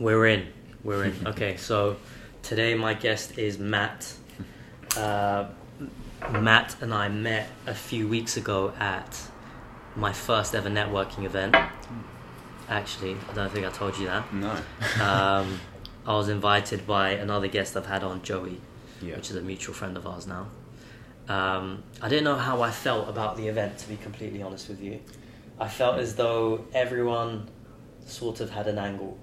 We're in. We're in. Okay, so today my guest is Matt. Uh, Matt and I met a few weeks ago at my first ever networking event. Actually, I don't think I told you that. No. Um, I was invited by another guest I've had on, Joey, Yeah. which is a mutual friend of ours now. Um, I didn't know how I felt about the event, to be completely honest with you. I felt as though everyone sort of had an angle.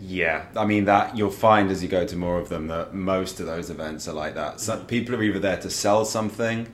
Yeah, I mean that you'll find as you go to more of them that most of those events are like that. So people are either there to sell something,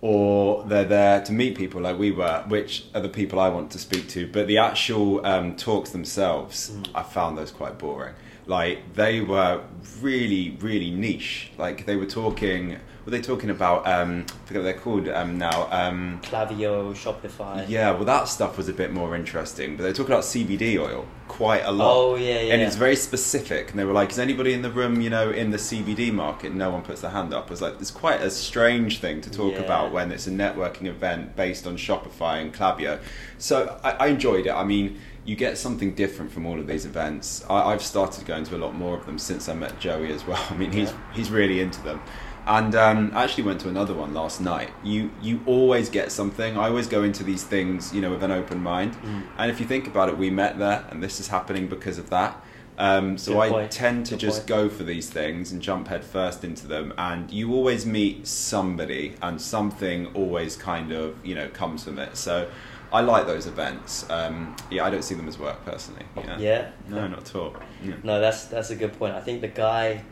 or they're there to meet people like we were, which are the people I want to speak to. But the actual um, talks themselves, I found those quite boring. Like they were really, really niche. Like they were talking. Were they talking about? Um, I forget what they're called um, now. Um, Klaviyo, Shopify. Yeah, well, that stuff was a bit more interesting. But they talk about CBD oil quite a lot. Oh, yeah, yeah. And it's very specific. And they were like, "Is anybody in the room, you know, in the CBD market?" No one puts their hand up. I was like, "It's quite a strange thing to talk Yeah. about when it's a networking event based on Shopify and Klaviyo." So I, I enjoyed it. I mean. You get something different from all of these events. I, I've started going to a lot more of them since I met Joey as well. I mean, he's Yeah. he's really into them. And um, I actually went to another one last night. You you always get something. I always go into these things, you know, with an open mind. Mm. And if you think about it, we met there, and this is happening because of that. Um, so I tend to Good just go for these things and jump head first into them. And you always meet somebody, and something always kind of you know comes from it. So I like those events. Um, yeah, I don't see them as work personally. Yeah. Yeah? No, not at all. Yeah. No, that's that's a good point. I think the guy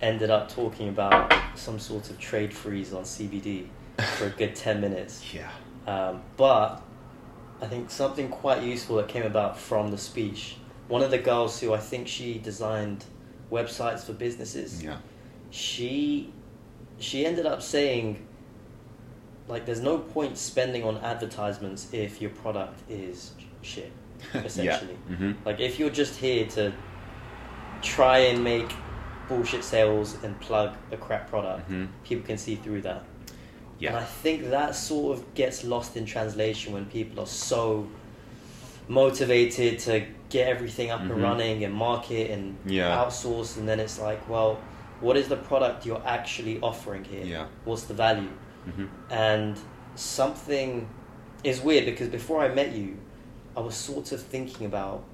ended up talking about some sort of trade freeze on CBD for a good ten minutes. Yeah. Um, but I think something quite useful that came about from the speech. One of the girls who I think she designed websites for businesses. Yeah. She she ended up saying like there's no point spending on advertisements if your product is shit. Essentially. Yeah. hmm Like if you're just here to try and make bullshit sales and plug a crap product, Mhm. people can see through that. Yeah. And I think that sort of gets lost in translation when people are so motivated to get everything up Mhm. and running and market and Yeah. outsource and then it's like, well, what is the product you're actually offering here? Yeah. What's the value? hmm And something is weird because before I met you, I was sort of thinking about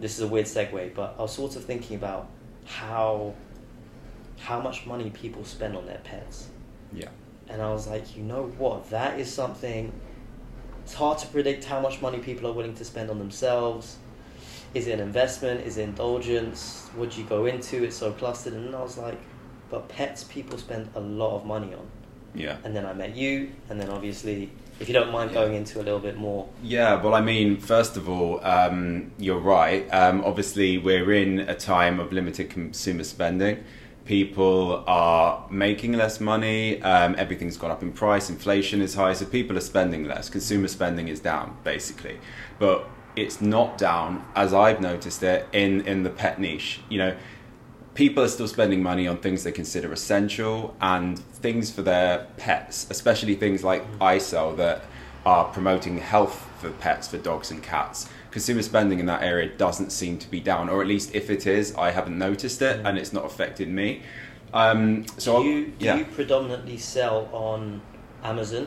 this is a weird segue, but I was sort of thinking about how how much money people spend on their pets. Yeah. And I was like, you know what? That is something it's hard to predict how much money people are willing to spend on themselves. Is it an investment? Is it indulgence? What do you go into? It's so clustered. And I was like, but pets people spend a lot of money on Yeah. and then I met you, and then obviously, if you don't mind going into a little bit more, Yeah, well, I mean, first of all, um, you're right. Um, obviously, we're in a time of limited consumer spending. People are making less money. Um, everything's gone up in price. Inflation is high, so people are spending less. Consumer spending is down, basically. But it's not down, as I've noticed it, in, in the pet niche. You know, people are still spending money on things they consider essential and things for their pets, especially things like iCell that are promoting health for pets, for dogs and cats. Consumer spending in that area doesn't seem to be down, or at least if it is, I haven't noticed it and it's not affected me. Um, so do you, do yeah. you predominantly sell on Amazon?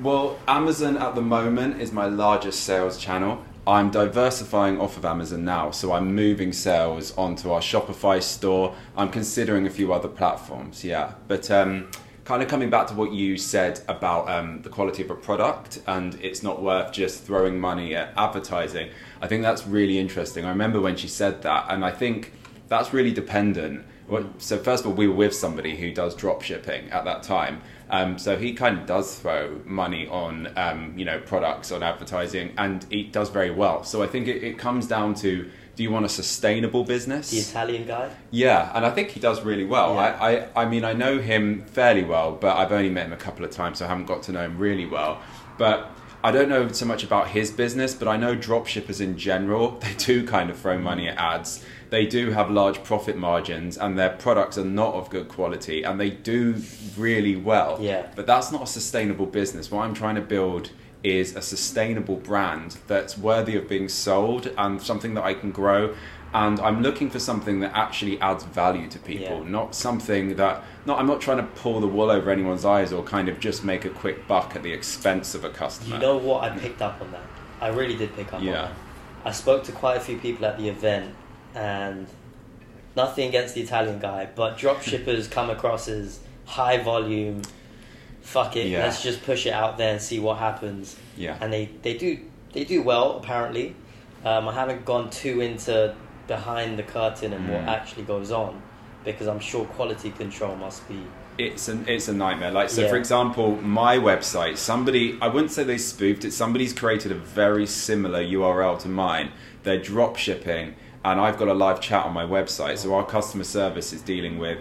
Well, Amazon at the moment is my largest sales channel. I'm diversifying off of Amazon now, so I'm moving sales onto our Shopify store. I'm considering a few other platforms, yeah. But um, kind of coming back to what you said about um, the quality of a product and it's not worth just throwing money at advertising, I think that's really interesting. I remember when she said that, and I think that's really dependent. So first of all, we were with somebody who does drop shipping at that time. Um, so he kind of does throw money on, um, you know, products on advertising, and he does very well. So I think it, it comes down to: do you want a sustainable business? The Italian guy? Yeah, and I think he does really well. Yeah. I, I, I mean, I know him fairly well, but I've only met him a couple of times, so I haven't got to know him really well. But I don't know so much about his business, but I know dropshippers in general, they do kind of throw money at ads. They do have large profit margins, and their products are not of good quality, and they do really well. Yeah. But that's not a sustainable business. What I'm trying to build is a sustainable brand that's worthy of being sold and something that I can grow. And I'm looking for something that actually adds value to people, Yeah. not something that. Not, I'm not trying to pull the wool over anyone's eyes or kind of just make a quick buck at the expense of a customer. You know what? I picked up on that. I really did pick up on Yeah. that. I spoke to quite a few people at the event, and nothing against the Italian guy, but drop shippers come across as high volume. Fuck it, Yeah. let's just push it out there and see what happens. Yeah. And they, they do they do well apparently. Um, I haven't gone too into behind the curtain and what Mm. actually goes on because I'm sure quality control must be it's an it's a nightmare. Like so, Yeah. for example, my website. Somebody I wouldn't say they spoofed it. Somebody's created a very similar URL to mine. They're drop shipping, and I've got a live chat on my website. So our customer service is dealing with.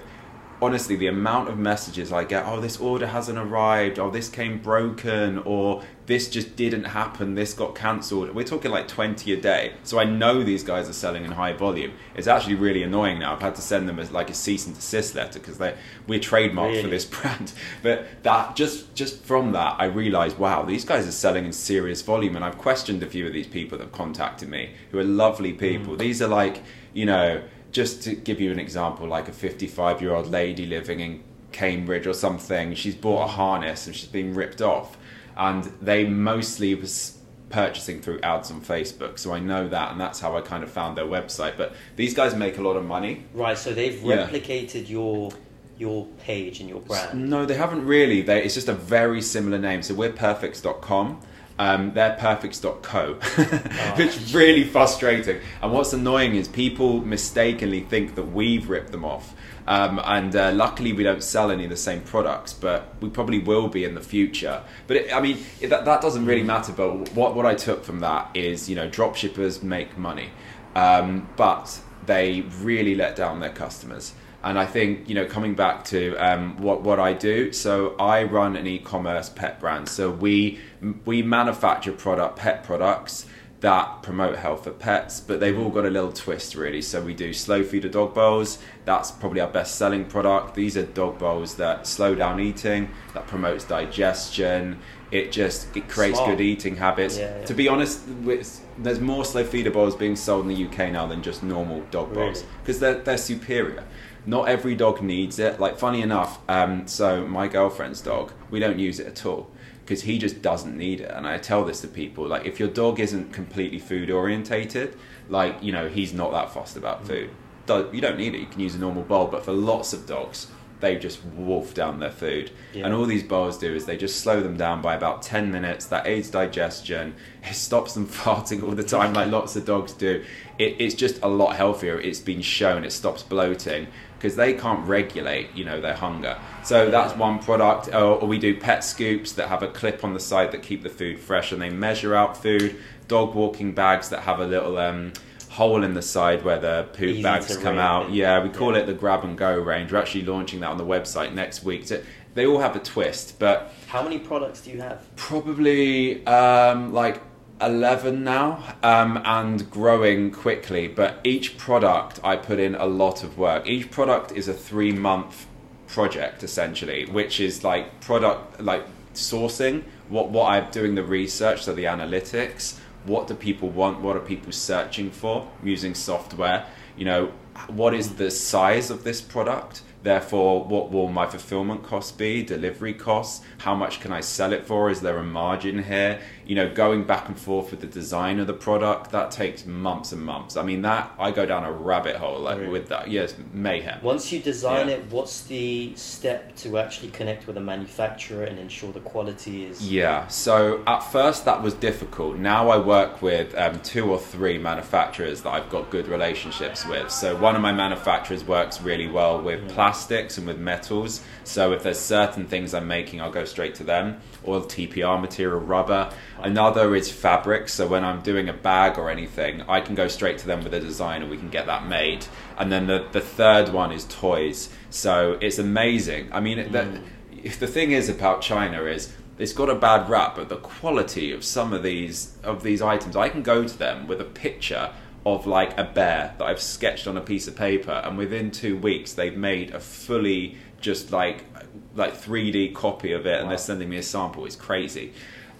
Honestly, the amount of messages I get, oh, this order hasn't arrived, or this came broken, or this just didn't happen, this got cancelled. We're talking like 20 a day. So I know these guys are selling in high volume. It's actually really annoying now. I've had to send them as like a cease and desist letter because we're trademarked for this brand. But that just just from that, I realised, wow, these guys are selling in serious volume. And I've questioned a few of these people that have contacted me, who are lovely people. Mm. These are like, you know, just to give you an example, like a 55 year old lady living in Cambridge or something. She's bought a harness and she's been ripped off, and they mostly was purchasing through ads on Facebook. So I know that, and that's how I kind of found their website. But these guys make a lot of money. right. So they've Yeah. replicated your your page and your brand. No, they haven't really. They, it's just a very similar name. So we're Purrfects.com. Um, they're perfects.co, which is really frustrating. And what's annoying is people mistakenly think that we've ripped them off. Um, and uh, luckily, we don't sell any of the same products, but we probably will be in the future. But it, I mean, it, that, that doesn't really matter. But what, what I took from that is, you know, drop shippers make money, um, but they really let down their customers. And I think you know, coming back to um, what what I do, so I run an e-commerce pet brand. So we we manufacture product pet products that promote health for pets, but they've all got a little twist really. So we do slow feeder dog bowls. That's probably our best selling product. These are dog bowls that slow down eating, that promotes digestion. It just it creates Smart. good eating habits. Yeah, yeah. To be honest, with, there's more slow feeder bowls being sold in the UK now than just normal dog bowls because they're they're superior. Not every dog needs it. Like funny enough, um, so my girlfriend's dog, we don't use it at all because he just doesn't need it. And I tell this to people, like if your dog isn't completely food orientated, like you know he's not that fussed Mm. about food. You don't need it. You can use a normal bowl. But for lots of dogs, they just wolf down their food. Yeah. And all these bowls do is they just slow them down by about 10 minutes. That aids digestion. It stops them farting all the time, like lots of dogs do. It, it's just a lot healthier. It's been shown. It stops bloating because they can't regulate, you know, their hunger. So that's one product. Or, or we do pet scoops that have a clip on the side that keep the food fresh, and they measure out food. Dog walking bags that have a little um, hole in the side where the poop Easy bags come out. Yeah, we call Yeah. it the grab and go range. We're actually launching that on the website next week. So they all have a twist, but How many products do you have? probably um, like 11 now um, and growing quickly. But each product, I put in a lot of work. Each product is a three month project essentially, which is like product, like sourcing, what, what I'm doing the research, so the analytics. What do people want? What are people searching for using software? You know, what is the size of this product? Therefore, what will my fulfillment cost be? Delivery costs? How much can I sell it for? Is there a margin here? You know, going back and forth with the design of the product that takes months and months. I mean, that I go down a rabbit hole like Really? with that. Yes, mayhem. Once you design Yeah. it, what's the step to actually connect with a manufacturer and ensure the quality is? Yeah, so at first that was difficult. Now I work with um, two or three manufacturers that I've got good relationships with. So one of my manufacturers works really well with plastics and with metals. So if there's certain things I'm making, I'll go straight to them. Or TPR material, rubber. Another is fabric. So when I'm doing a bag or anything, I can go straight to them with a design and we can get that made. And then the, the third one is toys. So it's amazing. I mean, that, if mm. the thing is about China is it's got a bad rap, but the quality of some of these of these items, I can go to them with a picture of like a bear that I've sketched on a piece of paper, and within two weeks they've made a fully just like like 3D copy of it, and they're sending me a sample. It's crazy.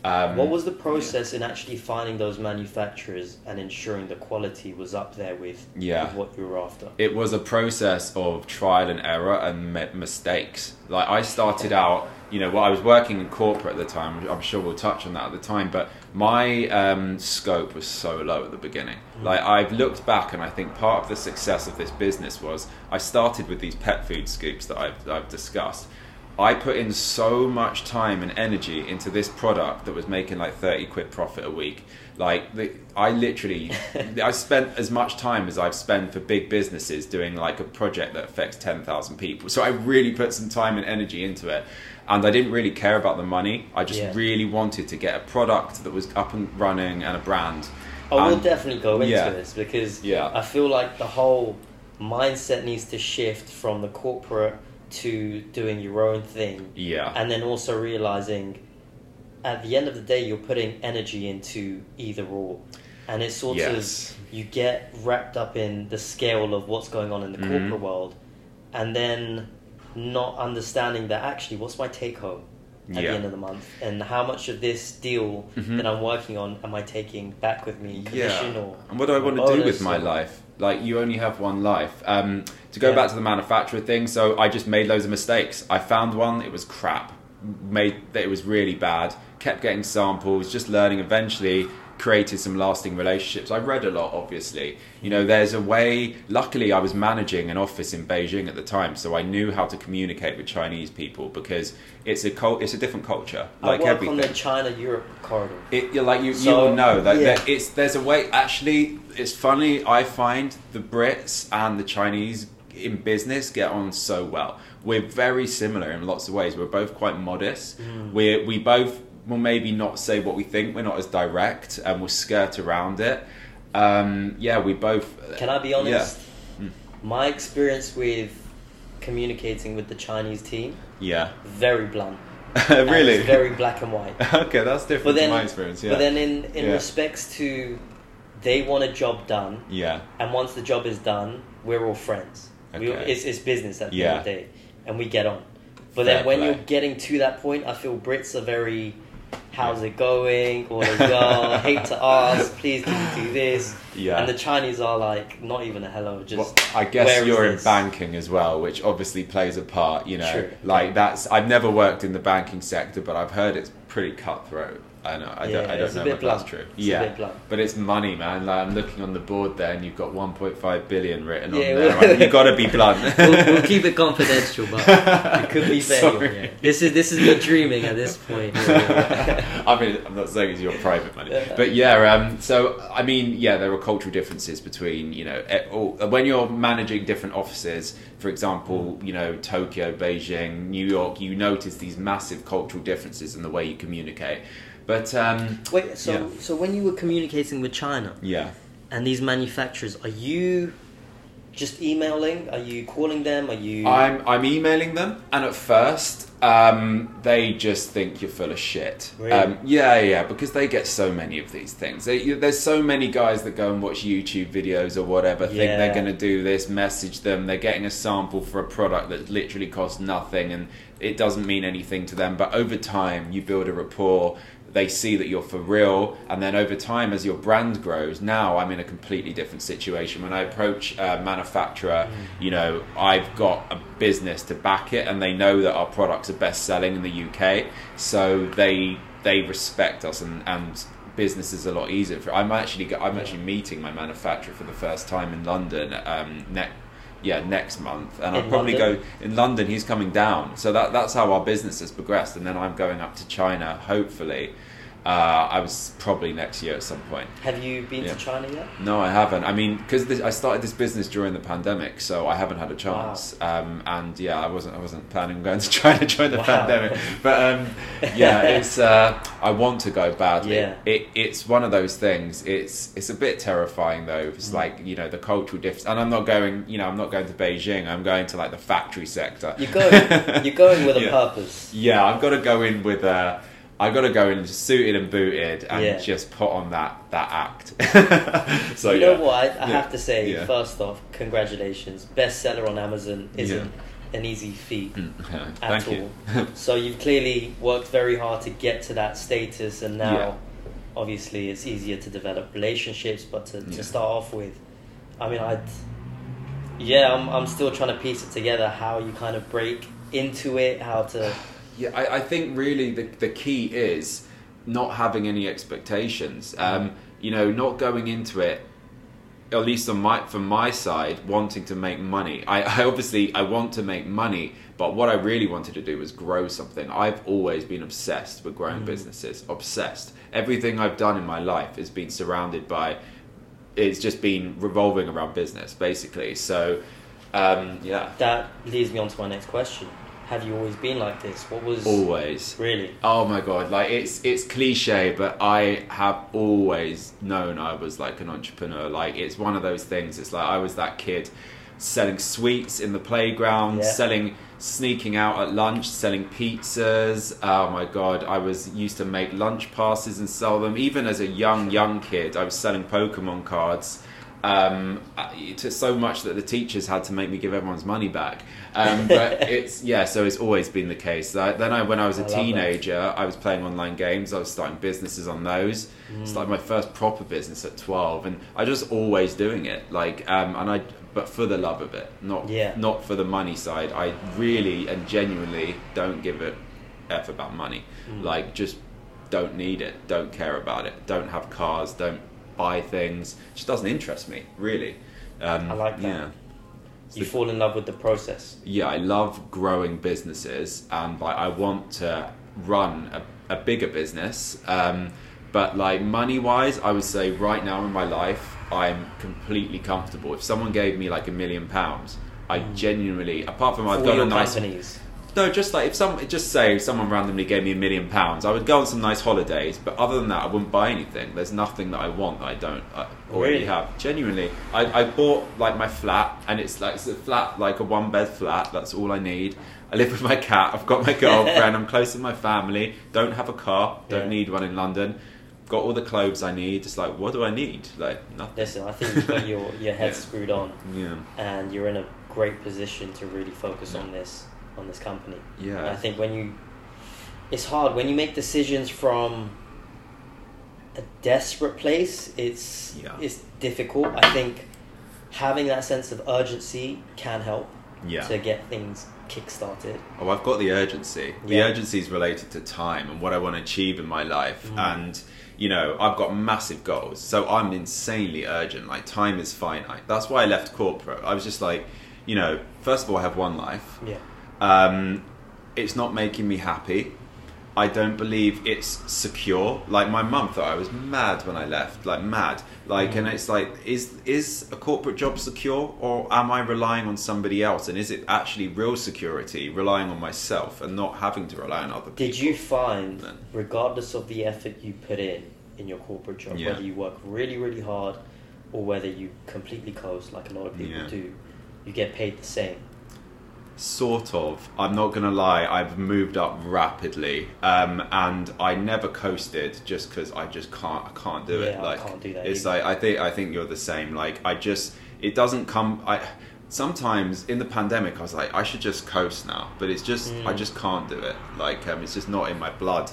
Um, What was the process in actually finding those manufacturers and ensuring the quality was up there with, Yeah. with what you were after? it was a process of trial and error and mistakes. Like I started out, you know, well, I was working in corporate at the time. I'm sure we'll touch on that at the time, but my um, scope was so low at the beginning. Like I've looked back, and I think part of the success of this business was I started with these pet food scoops that I've, I've discussed. I put in so much time and energy into this product that was making like 30 quid profit a week. Like, the, I literally, I spent as much time as I've spent for big businesses doing like a project that affects 10,000 people. So I really put some time and energy into it. And I didn't really care about the money. I just Yeah. really wanted to get a product that was up and running and a brand. I will And- definitely go into yeah. this because Yeah. I feel like the whole mindset needs to shift from the corporate to doing your own thing. Yeah. And then also realizing at the end of the day, you're putting energy into either or. And it's sort Yes. of, you get wrapped up in the scale of what's going on in the Mhm. corporate world and then not understanding that actually, what's my take home? At Yeah. the end of the month, and how much of this deal Mhm. that I'm working on am I taking back with me, commission or And what do I want to do with my or- life? Like, you only have one life. Um, to go Yeah. back to the manufacturer thing, so I just made loads of mistakes. I found one, it was crap. Made that it was really bad. Kept getting samples, just learning. Eventually, created some lasting relationships. I read a lot, obviously. You know, there's a way. Luckily, I was managing an office in Beijing at the time, so I knew how to communicate with Chinese people because it's a cult, it's a different culture, like I work everything. on the China Europe corridor. It, you're like you, you So, will know that yeah. it's there's a way. Actually, it's funny. I find the Brits and the Chinese in business get on so well. We're very similar in lots of ways. We're both quite modest. Mm. We we both will maybe not say what we think. We're not as direct, and we'll skirt around it. Um, yeah, we both. Can I be honest? Mm. My experience with communicating with the Chinese team Yeah, very blunt. Really. it's very black and white. okay, that's different But then, my experience. Yeah, but then in in Yeah. respects to, they want a job done, yeah, and once the job is done, we're all friends. We, Okay. it's, it's business at the Yeah. end of the day, and we get on. But Fair then when play. you're getting to that point, I feel Brits are very, how's it going? Or they go, hate to ask, please can you do this? yeah. And the Chinese are like, not even a hello, just. Well, I guess where you're in banking as well, which obviously plays a part. You know, True. like that's. I've never worked in the banking sector, but I've heard it's pretty cutthroat. I know. I don't. Yeah, I don't it's a know bit if that's true. It's a yeah, bit blunt. but it's money, man. Like I'm looking on the board there, and you've got 1.5 billion written Yeah, on there. well- Like, you got to be blunt. we'll, we'll keep it confidential, but it could be fair. Yeah. This is this is me dreaming at this point. I mean, I'm not saying it's your private money, but yeah. Um, so I mean, yeah, there are cultural differences between you know eh, all, when you're managing different offices. For example, you know Tokyo, Beijing, New York. You notice these massive cultural differences in the way you communicate. But um, Wait, so Yeah. so when you were communicating with China yeah, and these manufacturers, are you just emailing? Are you calling them? Are you? I'm I'm emailing them, and at first um, they just think you're full of shit. Really? Um, yeah, yeah, because they get so many of these things. They, you- there's so many guys that go and watch YouTube videos or whatever, think they're going to do this, message them. They're getting a sample for a product that literally costs nothing, and it doesn't mean anything to them. But over time, you build a rapport. They see that you're for real, and then over time, as your brand grows, now I'm in a completely different situation. When I approach a manufacturer, you know, I've got a business to back it, and they know that our products are best selling in the UK, so they they respect us, and and business is a lot easier. For I'm actually I'm actually meeting my manufacturer for the first time in London um, next. Yeah, next month, and I'll probably London? go in London. He's coming down, so that that's how our business has progressed. And then I'm going up to China, hopefully. Uh, I was probably next year at some point. have you been Yeah. to China yet? No, I haven't. I mean, because I started this business during the pandemic, so I haven't had a chance. Um, and yeah, I wasn't. I wasn't planning on going to China during the Wow. pandemic. But um, yeah, it's. Uh, I want to go badly. Yeah. It, it's one of those things. It's it's a bit terrifying though. It's Mm. like you know the cultural difference. And I'm not going. You know, I'm not going to Beijing. I'm going to like the factory sector. You're going. you're going with a Yeah. purpose. Yeah, I've got to go in with a. I got to go in suited and booted and Yeah. just put on that that act. so you yeah. know what? I, I Yeah. have to say, first off, congratulations, bestseller on Amazon isn't an easy feat Mm, at Thank all. you. so you've clearly worked very hard to get to that status, and now, obviously, it's easier to develop relationships. But to, to start off with, I mean, I'd yeah, I'm I'm still trying to piece it together how you kind of break into it, how to Yeah, I, I think really the, the key is not having any expectations. Um, you know, not going into it, at least on my from my side, wanting to make money. I, I obviously I want to make money, but what I really wanted to do was grow something. I've always been obsessed with growing businesses. Obsessed. Everything I've done in my life has been surrounded by. It's just been revolving around business, basically. So, um, yeah, that leads me on to my next question. Have you always been like this? What was always. really? Oh my god, like it's it's cliche, but I have always known I was like an entrepreneur. Like it's one of those things. It's like I was that kid selling sweets in the playground, Yeah. selling sneaking out at lunch, selling pizzas. Oh my god, I was used to make lunch passes and sell them. Even as a young young kid, I was selling Pokemon cards. Um, to so much that the teachers had to make me give everyone's money back. Um, but it's yeah, so it's always been the case. I, then I, when I was I a that. teenager, I was playing online games. I was starting businesses on those. Mm. Started my first proper business at twelve, and I just always doing it. Like, um, and I, but for the love of it, not Yeah. not for the money side. I really and genuinely don't give a f about money. Mm. Like, just don't need it. Don't care about it. Don't have cars. Don't buy things. It just doesn't interest me really. Um, I like that. Yeah. You fall in love with the process. yeah, I love growing businesses, and like I want to run a, a bigger business. Um, but like money wise, I would say right now in my life, I'm completely comfortable. If someone gave me like a million pounds, I genuinely, apart from I've For got a your nice companies. No, just like if some, just say someone randomly gave me a million pounds, I would go on some nice holidays. But other than that, I wouldn't buy anything. There's nothing that I want that I don't uh, already Really? have. Genuinely, I, I bought like my flat, and it's like it's a flat, like a one bed flat. That's all I need. I live with my cat. I've got my girlfriend. I'm close to my family. Don't have a car. Don't Yeah. need one in London. Got all the clothes I need. It's like what do I need? Like nothing. Listen, I think you've got your, your head Yeah. screwed on Yeah. and you're in a great position to really focus on this on this company. Yeah. And I think when you it's hard when you make decisions from a desperate place, it's Yeah. it's difficult. I think having that sense of urgency can help Yeah. to get things kick-started. Oh, I've got the urgency. The Yeah. urgency is related to time and what I want to achieve in my life. Mm. And, you know, I've got massive goals. So I'm insanely urgent. Like, time is finite. That's why I left corporate. I was just like, you know, first of all, I have one life. Yeah. Um, it's not making me happy. I don't believe it's secure. Like my mum thought I was mad when I left, like mad. Like, and it's like, is is a corporate job secure, or am I relying on somebody else? And is it actually real security, relying on myself and not having to rely on other people? Did you find, Then. regardless of the effort you put in in your corporate job, Yeah. whether you work really, really hard or whether you completely coast like a lot of people Yeah. do, you get paid the same? Sort of. I'm not gonna lie. I've moved up rapidly, um, and I never coasted just because I just can't. I can't do it. Yeah, I Like can't do that it's either. like I think I think you're the same. Like I just it doesn't come. I sometimes in the pandemic I was like I should just coast now, but it's just I Mm. just can't do it. Like um, it's just not in my blood.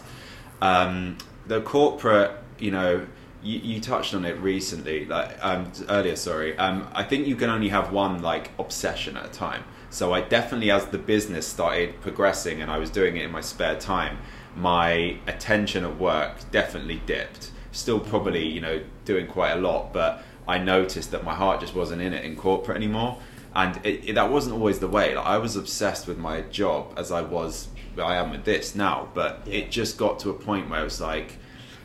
Um, the corporate, you know. You, you touched on it recently, like um, earlier. Sorry, um, I think you can only have one like obsession at a time. So I definitely, as the business started progressing and I was doing it in my spare time, my attention at work definitely dipped. Still, probably you know doing quite a lot, but I noticed that my heart just wasn't in it in corporate anymore, and it, it, that wasn't always the way. Like, I was obsessed with my job as I was, I am with this now, but Yeah. it just got to a point where it was like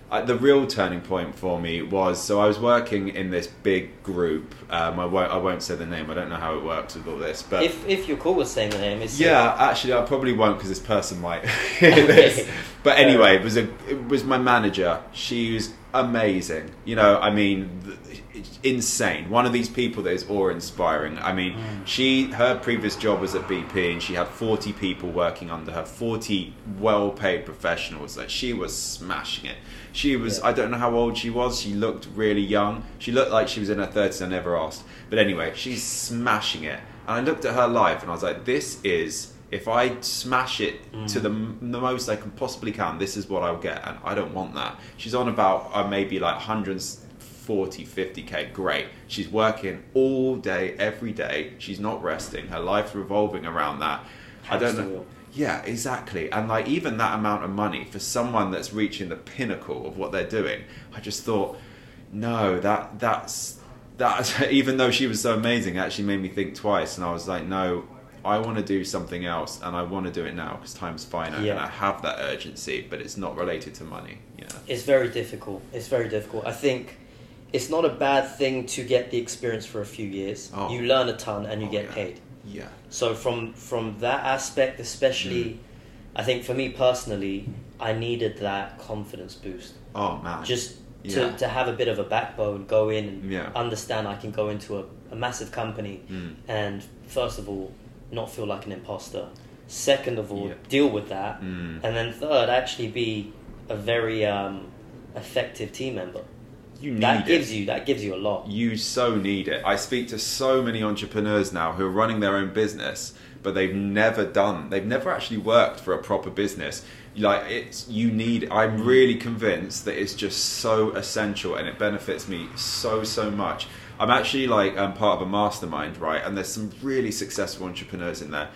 uh, the real turning point for me was so I was working in this big group. Um, I won't I won't say the name. I don't know how it works with all this, but if if you're cool with saying the name, it's yeah, actually, I probably won't because this person might hear this. But anyway, it was a it was my manager. She was amazing. You know, I mean, insane. One of these people that is awe-inspiring. I mean, she her previous job was at BP, and she had forty people working under her, forty well-paid professionals. Like she was smashing it. She was. Yeah. I don't know how old she was. She looked really young. She looked like she was in her thirties. I never asked. But anyway, she's smashing it. And I looked at her life, and I was like, this is. If I smash it to the, the most I can possibly can, this is what I'll get, and I don't want that. She's on about uh, maybe like 140, 50k. Great. She's working all day, every day. She's not resting. Her life's revolving around that. I don't know. Yeah, exactly. And like even that amount of money for someone that's reaching the pinnacle of what they're doing, I just thought, no, that that's that. Even though she was so amazing, it actually made me think twice. And I was like, no, I want to do something else, and I want to do it now because time's finite, Yeah. and I have that urgency, but it's not related to money. Know. It's very difficult. It's very difficult. I think it's not a bad thing to get the experience for a few years. Oh. You learn a ton and you Oh, get yeah. paid. Yeah. So from from that aspect, especially, Mm. I think for me personally, I needed that confidence boost. Oh man. Just to, Yeah. to have a bit of a backbone, go in and Yeah. understand I can go into a, a massive company Mm. and first of all, not feel like an imposter. Second of all, Yeah. deal with that. Mm. And then third, actually be a very um, effective team member. You need that it. gives you that gives you a lot. You so need it. I speak to so many entrepreneurs now who are running their own business, but they've never done, they've never actually worked for a proper business. Like it's, you need. I'm really convinced that it's just so essential, and it benefits me so so much. I'm actually like I'm part of a mastermind, right? And there's some really successful entrepreneurs in there,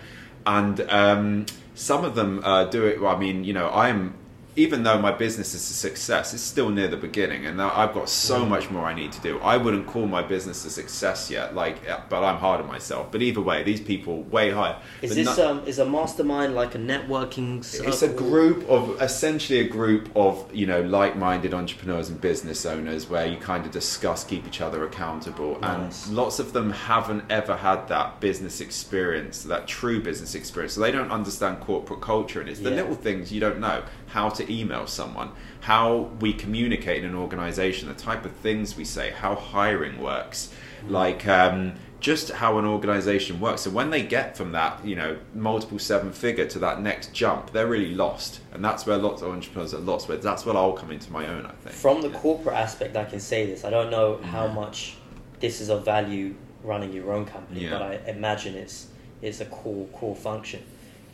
and um, some of them uh, do it. Well, I mean, you know, I'm even though my business is a success, it's still near the beginning, and I've got so much more I need to do. I wouldn't call my business a success yet, like, but I'm hard on myself. But either way, these people way higher. Is this no- um is a mastermind like a networking? Circle? it's a group of essentially a group of you know like-minded entrepreneurs and business owners where you kind of discuss, keep each other accountable, Nice. and lots of them haven't ever had that business experience, that true business experience. So they don't understand corporate culture, and it's the Yeah. little things you don't know: how to email someone, how we communicate in an organization, the type of things we say, how hiring works, like. Um, just how an organization works. So when they get from that, you know, multiple seven figure to that next jump, they're really lost. And that's where lots of entrepreneurs are lost. But that's where I'll come into my own, I think. From the Yeah. corporate aspect, I can say this. I don't know how Mhm. much this is of value running your own company, Yeah. but I imagine it's it's a core core function.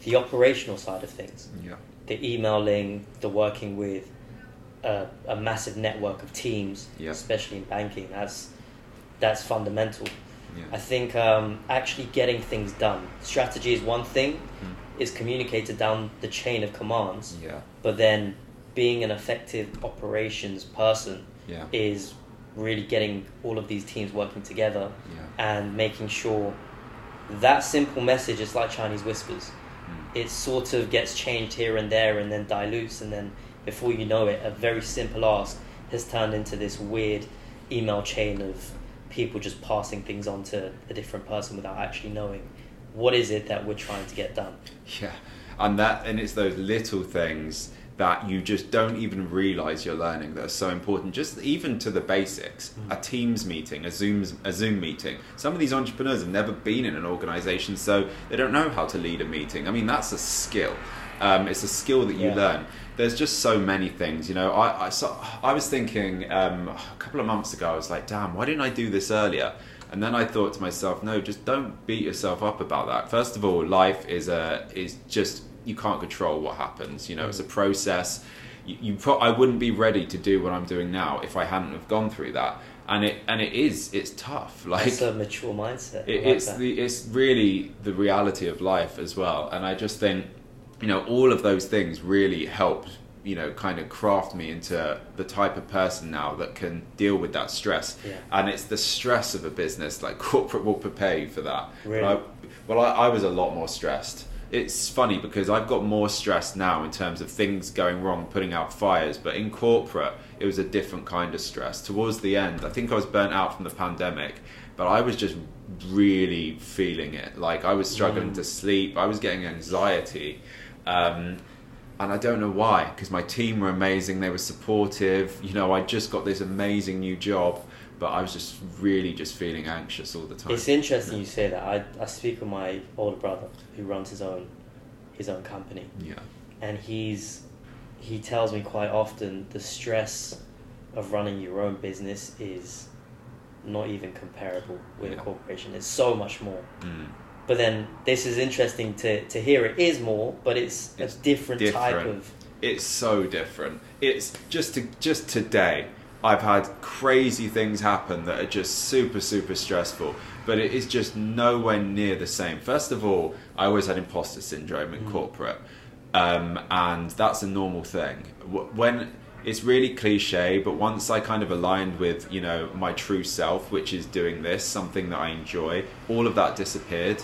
The operational side of things, Yeah. the emailing, the working with a, a massive network of teams, Yeah. especially in banking, that's that's fundamental. Yeah. I think um, actually getting things done. Strategy is one thing, Mm. is communicated down the chain of commands, Yeah. but then being an effective operations person Yeah. is really getting all of these teams working together Yeah. and making sure that simple message is like Chinese whispers. It sort of gets changed here and there and then dilutes, and then before you know it, a very simple ask has turned into this weird email chain of people just passing things on to a different person without actually knowing what is it that we're trying to get done. Yeah, and that and it's those little things that you just don't even realize you're learning that are so important. Just even to the basics, Mm. a Teams meeting, a Zoom a Zoom meeting. Some of these entrepreneurs have never been in an organization, so they don't know how to lead a meeting. I mean, that's a skill. Um, it's a skill that you Yeah. learn. There's just so many things, you know. I I, so, I was thinking um, a couple of months ago. I was like, damn, why didn't I do this earlier? And then I thought to myself, no, just don't beat yourself up about that. First of all, life is a is just you can't control what happens. You know, it's a mm. process. You, you pro- I wouldn't be ready to do what I'm doing now if I hadn't have gone through that. And it and it is it's tough. Like It's a mature mindset. It, like it's that. the it's really the reality of life as well and i just think you know all of those things really helped you know kind of craft me into the type of person now that can deal with that stress Yeah. and it's the stress of a business like corporate will prepare you for that Really? I, well I, I was a lot more stressed it's funny because I've got more stress now in terms of things going wrong, putting out fires. But in corporate, it was a different kind of stress. Towards the end, I think I was burnt out from the pandemic, but I was just really feeling it. Like I was struggling Mm. to sleep. I was getting anxiety. Um, and I don't know why, because my team were amazing, they were supportive. You know, I just got this amazing new job, but I was just really just feeling anxious all the time. It's interesting you say that. I, I speak with my older brother who runs his own his own company, yeah, and he's he tells me quite often the stress of running your own business is not even comparable with Yeah. a corporation. It's so much more. mm. But then this is interesting to, to hear. It is more, but it's, It's a different, type of. it's so different. It's just to, just today. I've had crazy things happen that are just super super stressful, but it is just nowhere near the same. First of all, I always had imposter syndrome in Mm. corporate, um, and that's a normal thing. When it's really cliche, but once I kind of aligned with you know my true self, which is doing this, something that I enjoy, all of that disappeared.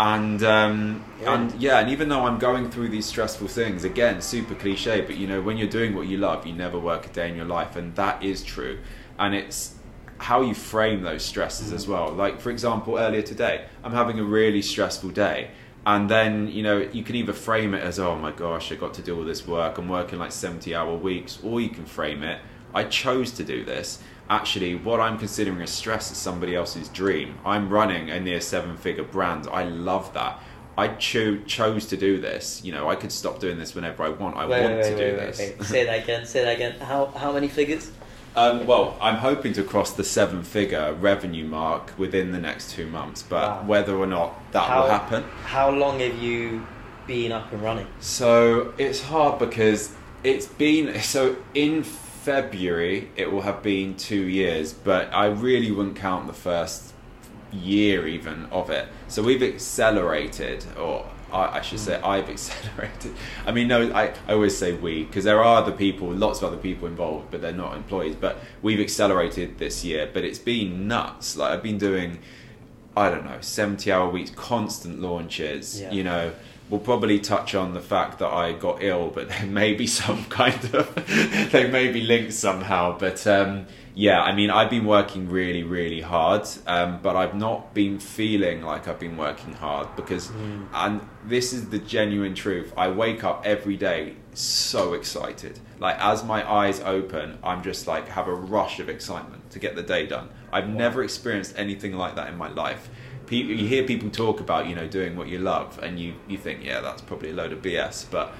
And um, Yeah. and yeah, and even though I'm going through these stressful things, again, super cliche, but you know, when you're doing what you love, you never work a day in your life, and that is true. And it's how you frame those stresses as well. Like, for example, earlier today, I'm having a really stressful day. And then, you know, you can either frame it as, oh my gosh, I got to do all this work, I'm working like 70 hour weeks, or you can frame it, I chose to do this. Actually, what I'm considering as stress is somebody else's dream. I'm running a near seven figure brand. I love that. I cho- chose to do this. You know, I could stop doing this whenever I want. I Wait, want wait, to wait, do this. Say that again. Say that again. How how many figures? Um, well, I'm hoping to cross the seven figure revenue mark within the next two months, but Wow. whether or not that How- will happen. How long have you been up and running? So it's hard because it's been so in February it will have been two years, but I really wouldn't count the first year even of it. So we've accelerated, or I, I should say I've accelerated. I mean, no, I, I always say we because there are other people, lots of other people involved, but they're not employees. But we've accelerated this year, but it's been nuts. Like I've been doing. I don't know, 70 hour weeks, constant launches. Yeah. You know, we'll probably touch on the fact that I got ill, but there may be some kind of, they may be linked somehow. But um, yeah, I mean, I've been working really, really hard, um, but I've not been feeling like I've been working hard because, Mm. and this is the genuine truth, I wake up every day so excited. Like, as my eyes open, I'm just like, have a rush of excitement to get the day done. I've Wow. never experienced anything like that in my life. You hear people talk about you know doing what you love, and you you think yeah that's probably a load of BS, but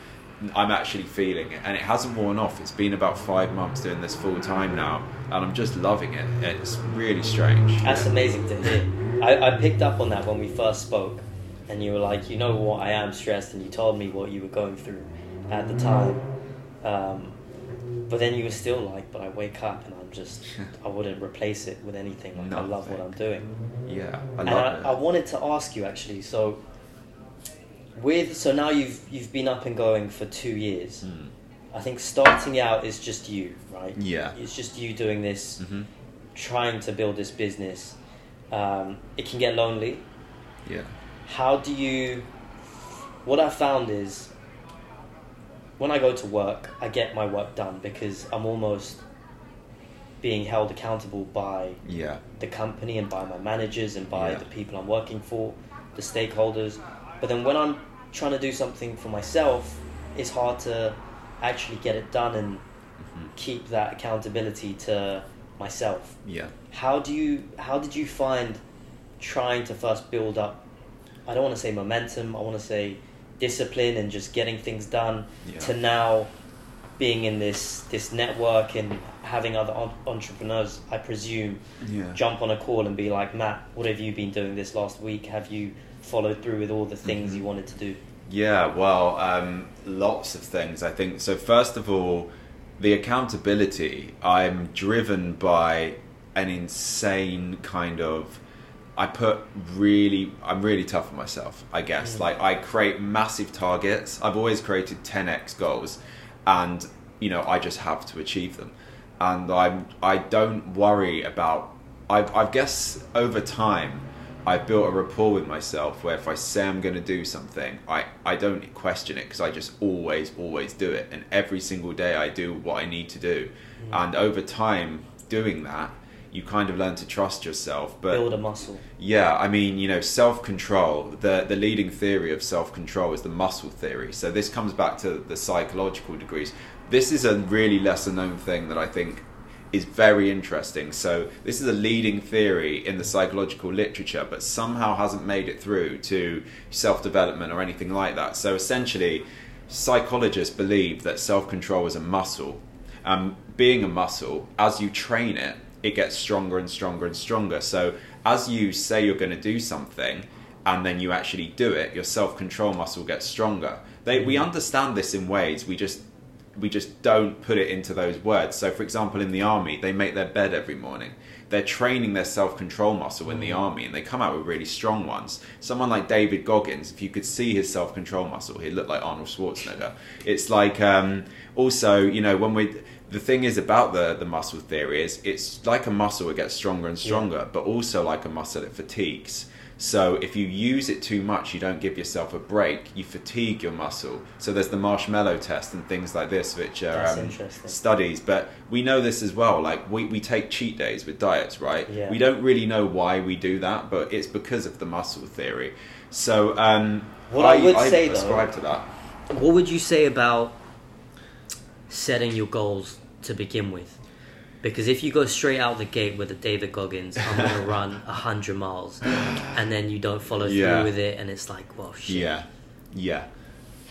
I'm actually feeling it, and it hasn't worn off. It's been about five months doing this full time now, and I'm just loving it. It's really strange. That's amazing to hear. I, I picked up on that when we first spoke, and you were like, you know what, I am stressed, and you told me what you were going through at the time. Um, but then you were still like, but I wake up and I'm just, I wouldn't replace it with anything. Like, I love what I'm doing. Yeah, I and love I, I it. wanted to ask you actually, so with, so now you've, you've been up and going for two years. Mm. I think starting out is just you, right? Yeah. It's just you doing this hmm trying to build this business, um, it can get lonely. Yeah. How do you? What I found is when I go to work, I get my work done because I'm almost being held accountable by Yeah. the company and by my managers and by Yeah. the people I'm working for, the stakeholders. But then when I'm trying to do something for myself, it's hard to actually get it done and hmm keep that accountability to myself. Yeah. How do you how did you find trying to first build up I don't want to say momentum, I want to say discipline and just getting things done Yeah. to now being in this this network and having other en- entrepreneurs, I presume, Yeah. jump on a call and be like, Matt, what have you been doing this last week? Have you followed through with all the things Mhm. you wanted to do? Yeah, well, um, lots of things, I think. So, first of all, the accountability, I'm driven by an insane kind of. I put really, I'm really tough on myself, I guess. Mm. Like, I create massive targets. I've always created 10x goals, and, you know, I just have to achieve them. And I'm, I don't worry about, I, I guess over time, I've built a rapport with myself where if I say I'm going to do something, I, I don't question it because I just always, always do it. And every single day I do what I need to do. And over time, doing that, you kind of learn to trust yourself. But Build a muscle. yeah, I mean, you know, self control, the, the leading theory of self control is the muscle theory. So this comes back to the psychological degrees. This is a really lesser known thing that I think is very interesting. So this is a leading theory in the psychological literature, but somehow hasn't made it through to self development or anything like that. So essentially, psychologists believe that self control is a muscle. Um, being a muscle, as you train it, it gets stronger and stronger and stronger. So as you say you're going to do something, and then you actually do it, your self control muscle gets stronger. They, we understand this in ways we just we just don't put it into those words. So, for example, in the army, they make their bed every morning. They're training their self control muscle in the army, and they come out with really strong ones. Someone like David Goggins, if you could see his self control muscle, he'd look like Arnold Schwarzenegger. It's like um, also, you know, when we the thing is about the the muscle theory is it's like a muscle, it gets stronger and stronger, but also like a muscle, it fatigues. So if you use it too much, you don't give yourself a break. You fatigue your muscle. So there's the marshmallow test and things like this, which are um, studies. But we know this as well. Like we, we take cheat days with diets, right? Yeah. We don't really know why we do that, but it's because of the muscle theory. So um, What I would say, though- ascribe to that. What would you say about setting your goals to begin with? Because if you go straight out the gate with a David Goggins, I'm going to run 100 miles, and then you don't follow Yeah. through with it, and it's like, well, shit. Yeah, yeah.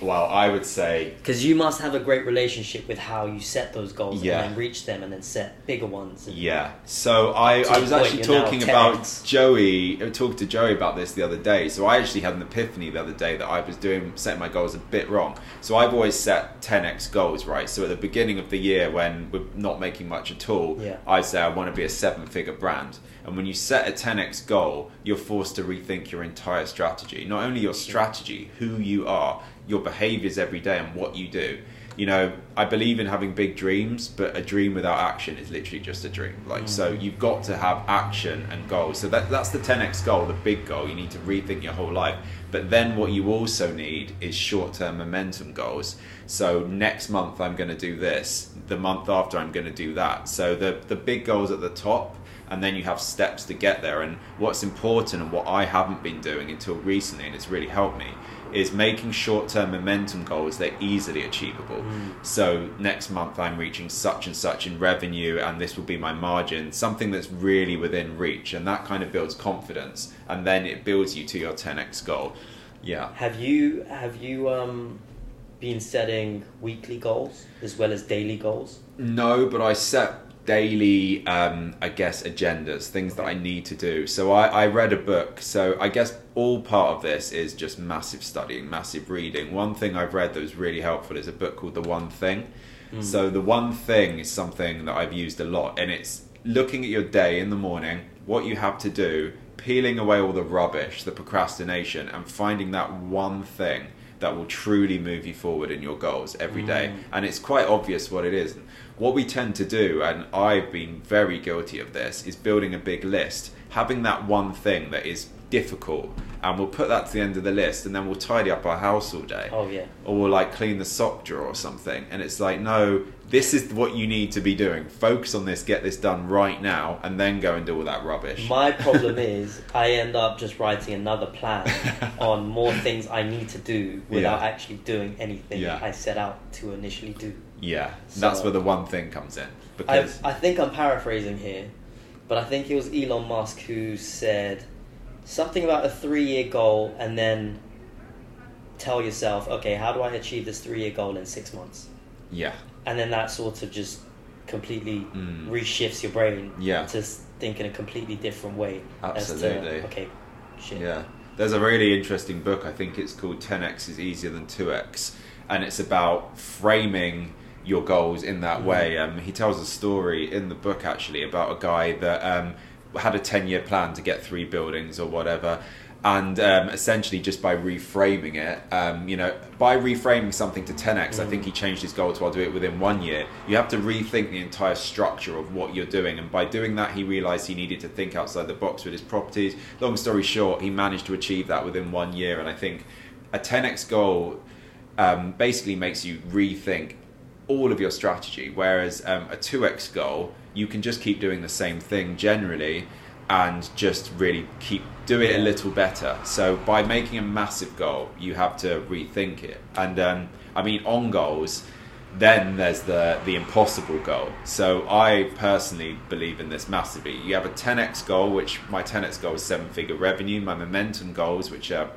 Well, I would say Because you must have a great relationship with how you set those goals Yeah. and then reach them and then set bigger ones. And Yeah. So I, I was actually talking 10x. about Joey. I talked to Joey about this the other day. So I actually had an epiphany the other day that I was doing setting my goals a bit wrong. So I've always set 10x goals, right? So at the beginning of the year when we're not making much at all, Yeah. I say I want to be a seven-figure brand. And when you set a 10x goal, you're forced to rethink your entire strategy. Not only your strategy, who you are, your behaviors every day, and what you do. You know, I believe in having big dreams, but a dream without action is literally just a dream. Like, mm. so you've got to have action and goals. So that, that's the 10x goal, the big goal. You need to rethink your whole life. But then what you also need is short term momentum goals. So next month I'm going to do this. The month after I'm going to do that. So the, the big goals at the top and then you have steps to get there. And what's important and what I haven't been doing until recently, and it's really helped me, is making short term momentum goals that are easily achievable. So next month I'm reaching such and such in revenue, and this will be my margin, something that's really within reach, and that kind of builds confidence, and then it builds you to your 10x goal. Yeah. Have you have you um, been setting weekly goals as well as daily goals? No, but I set daily, um, I guess, agendas, things that I need to do. So I, I read a book. So I guess all part of this is just massive studying, massive reading. One thing I've read that was really helpful is a book called The One Thing. So the one thing is something that I've used a lot, and it's looking at your day in the morning, what you have to do, peeling away all the rubbish, the procrastination, and finding that one thing that will truly move you forward in your goals every day. And it's quite obvious what it is. What we tend to do, and I've been very guilty of this, is building a big list, having that one thing that is difficult, and we'll put that to the end of the list, and then we'll tidy up our house all day Oh yeah. or we'll like clean the sock drawer or something. And it's like, no, this is what you need to be doing. Focus on this, get this done right now, and then go and do all that rubbish. My problem is I end up just writing another plan on more things I need to do without Yeah. actually doing anything Yeah. I set out to initially do. yeah, So- that's where the one thing comes in. I, Because I think I'm paraphrasing here, but I think it was Elon Musk who said something about a three year goal and then tell yourself, okay, how do I achieve this three year goal in six months? yeah, And then that sort of just completely Mm. reshifts your brain Yeah. to think in a completely different way. Absolutely. to, okay, shit. yeah. There's a really interesting book. I think it's called 10x is easier than 2x, and it's about framing your goals in that Mhm. way. Um, he tells a story in the book actually about a guy that um, had a 10 year plan to get three buildings or whatever. And um, essentially, just by reframing it, um, you know, by reframing something to 10x, I think he changed his goal to I'll do it within one year. You have to rethink the entire structure of what you're doing. And by doing that, he realized he needed to think outside the box with his properties. Long story short, he managed to achieve that within one year. And I think a 10x goal um, basically makes you rethink all of your strategy. Whereas um, a 2x goal, you can just keep doing the same thing generally and just really keep do it a little better. So by making a massive goal, you have to rethink it. And um, I mean, on goals, then there's the the impossible goal. So I personally believe in this massively. You have a 10x goal, which my 10x goal is seven figure revenue. My momentum goals, which are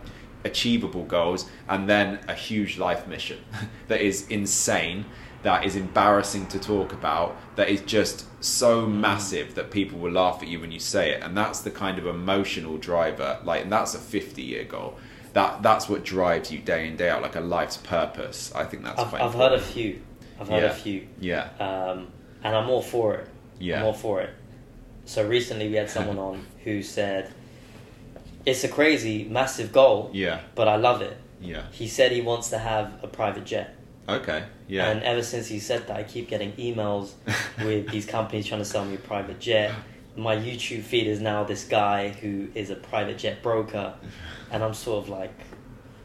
achievable goals, and then a huge life mission that is insane, that is embarrassing to talk about, that is just so massive that people will laugh at you when you say it, and that's the kind of emotional driver. Like, and that's a 50 year goal. That that's what drives you day in day out, like a life's purpose. I think that's. I've, I've heard a few. I've heard Yeah. a few. Yeah. um, and I'm all for it. Yeah. I'm all for it. So recently we had someone on who said, "It's a crazy, massive goal, Yeah. but I love it." Yeah. He said he wants to have a private jet, Okay. Yeah. and ever since he said that, I keep getting emails with these companies trying to sell me a private jet. My YouTube feed is now this guy who is a private jet broker, and I'm sort of like,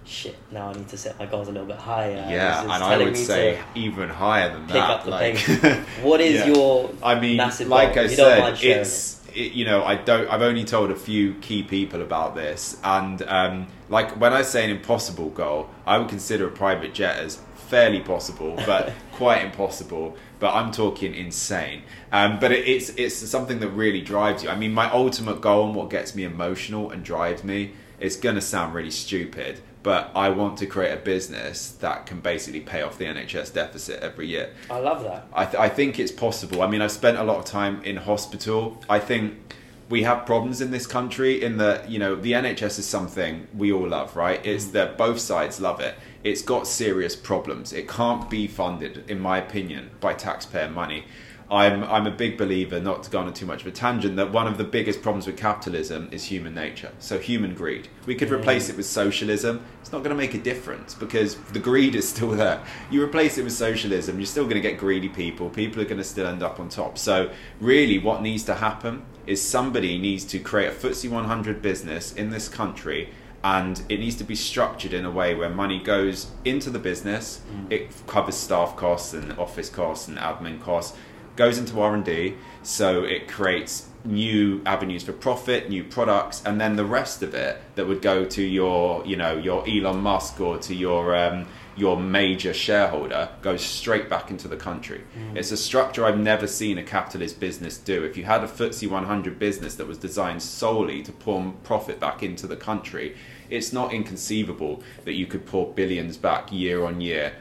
shit. Now I need to set my goals a little bit higher. yeah, and I would say even higher than pick that. up the like. What is Yeah. your I mean, massive like goal? I you said, it's it, you know I don't. I've only told a few key people about this, and um, like when I say an impossible goal, I would consider a private jet as fairly possible, but quite impossible. But I'm talking insane. Um, but it, it's it's something that really drives you. I mean, my ultimate goal and what gets me emotional and drives me. It's gonna sound really stupid, but I want to create a business that can basically pay off the NHS deficit every year. I love that. I, th- I think it's possible. I mean, I've spent a lot of time in hospital. I think we have problems in this country in that, you know, the NHS is something we all love, right? It's that both sides love it. It's got serious problems. It can't be funded, in my opinion, by taxpayer money. I'm, I'm a big believer, not to go on too much of a tangent, that one of the biggest problems with capitalism is human nature. So, human greed. We could mm. replace it with socialism. It's not going to make a difference because the greed is still there. You replace it with socialism, you're still going to get greedy people. People are going to still end up on top. So, really, what needs to happen is somebody needs to create a FTSE 100 business in this country and it needs to be structured in a way where money goes into the business it covers staff costs and office costs and admin costs goes into r&d so it creates new avenues for profit new products and then the rest of it that would go to your you know your elon musk or to your um, your major shareholder goes straight back into the country. It's a structure I've never seen a capitalist business do. If you had a FTSE 100 business that was designed solely to pour profit back into the country, it's not inconceivable that you could pour billions back year on year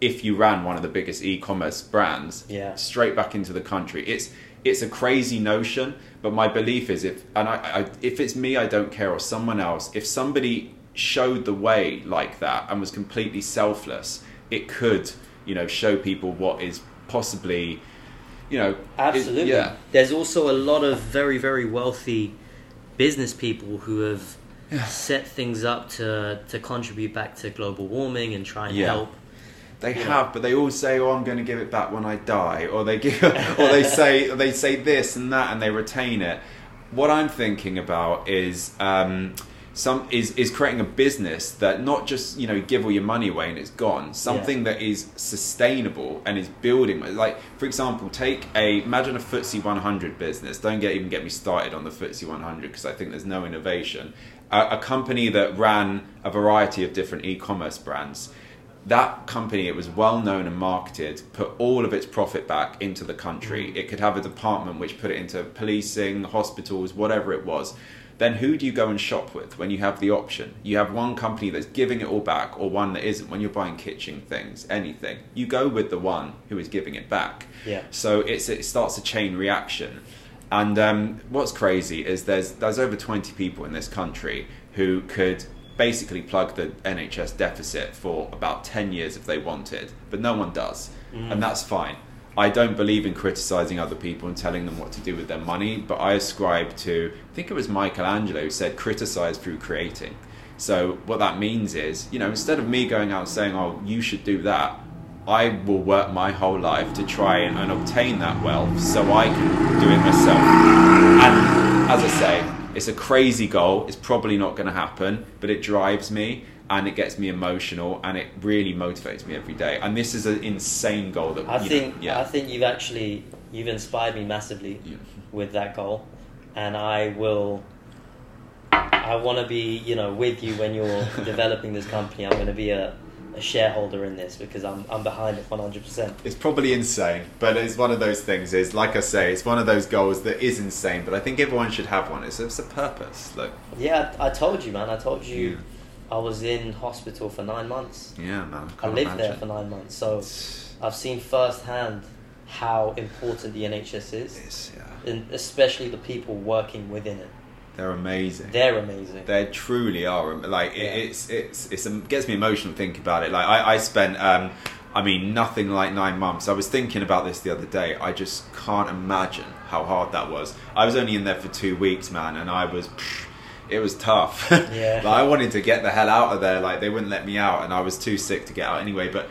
if you ran one of the biggest e-commerce brands Yeah. straight back into the country. It's it's a crazy notion, but my belief is if and I, I if it's me, I don't care, or someone else. If somebody showed the way like that and was completely selfless, it could you know show people what is possibly you know it- Absolutely. yeah There's also a lot of very, very wealthy business people who have set things up to, to contribute back to global warming and try and Yeah. help. They Yeah. have, but they all say, "Oh, I'm going to give it back when I die," or they give, or they say they say this and that, and they retain it. What I'm thinking about is um, some is is creating a business that not just you know give all your money away and it's gone. Something that is sustainable and is building. Like for example, take a imagine a FTSE 100 business. Don't get even get me started on the FTSE 100 because I think there's no innovation. A, a company that ran a variety of different e-commerce brands. That company it was well known and marketed put all of its profit back into the country. Mm. It could have a department which put it into policing hospitals whatever it was. Then who do you go and shop with when you have the option? You have one company that's giving it all back or one that isn't. When you're buying kitchen things anything you go with the one who is giving it back. Yeah. so it's, it starts a chain reaction and um, what's crazy is there's there's over 20 people in this country who could basically plug the NHS deficit for about 10 years if they wanted, but no one does, and that's fine. I don't believe in criticizing other people and telling them what to do with their money, but I ascribe to I think it was Michelangelo who said criticize through creating. So what that means is, you know, instead of me going out and saying, "Oh, you should do that," I will work my whole life to try and, and obtain that wealth so I can do it myself. And as I say, it's a crazy goal. It's probably not going to happen, but it drives me. and it gets me emotional, and it really motivates me every day. And this is an insane goal that I think know, yeah. I think you've actually you've inspired me massively Yeah. with that goal, and I will. I want to be, you know, with you when you're developing this company. I'm going to be a, a shareholder in this because I'm I'm behind it 100. percent It's probably insane, but it's one of those things. Is like I say, it's one of those goals that is insane. But I think everyone should have one. It's, it's a purpose. Like, Yeah, I, I told you, man. I told you Yeah. I was in hospital for nine months. yeah, man. I can't lived there for nine months, so I've seen firsthand how important the NHS is, yeah, and especially the people working within it. They're amazing. They're amazing. They truly are. Like it, Yeah. it's it's it's it gets me emotional to think about it. Like I, I spent, um, I mean, nothing like nine months. I was thinking about this the other day. I just can't imagine how hard that was. I was only in there for two weeks, man, and I was. It was tough. Yeah. like, I wanted to get the hell out of there. Like they wouldn't let me out, and I was too sick to get out anyway. But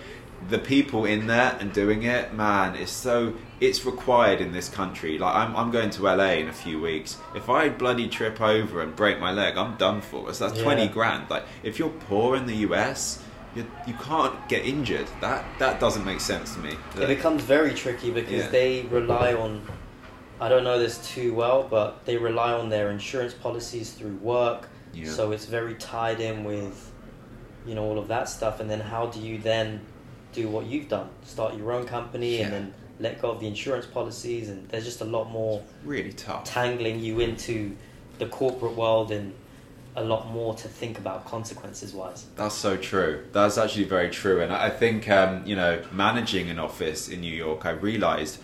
the people in there and doing it, man, it's so it's required in this country. Like I'm, I'm going to LA in a few weeks. If I bloody trip over and break my leg, I'm done for. So that's Yeah. twenty grand. Like if you're poor in the US, you, you can't get injured. That that doesn't make sense to me. It becomes very tricky because Yeah. they rely on. I don't know this too well, but they rely on their insurance policies through work. Yeah. So it's very tied in with, you know, all of that stuff. And then how do you then do what you've done? Start your own company and then let go of the insurance policies. And there's just a lot more really tough. tangling you into the corporate world and a lot more to think about consequences wise. That's so true. That's actually very true. And I I think, um, you know, managing an office in New York, I realized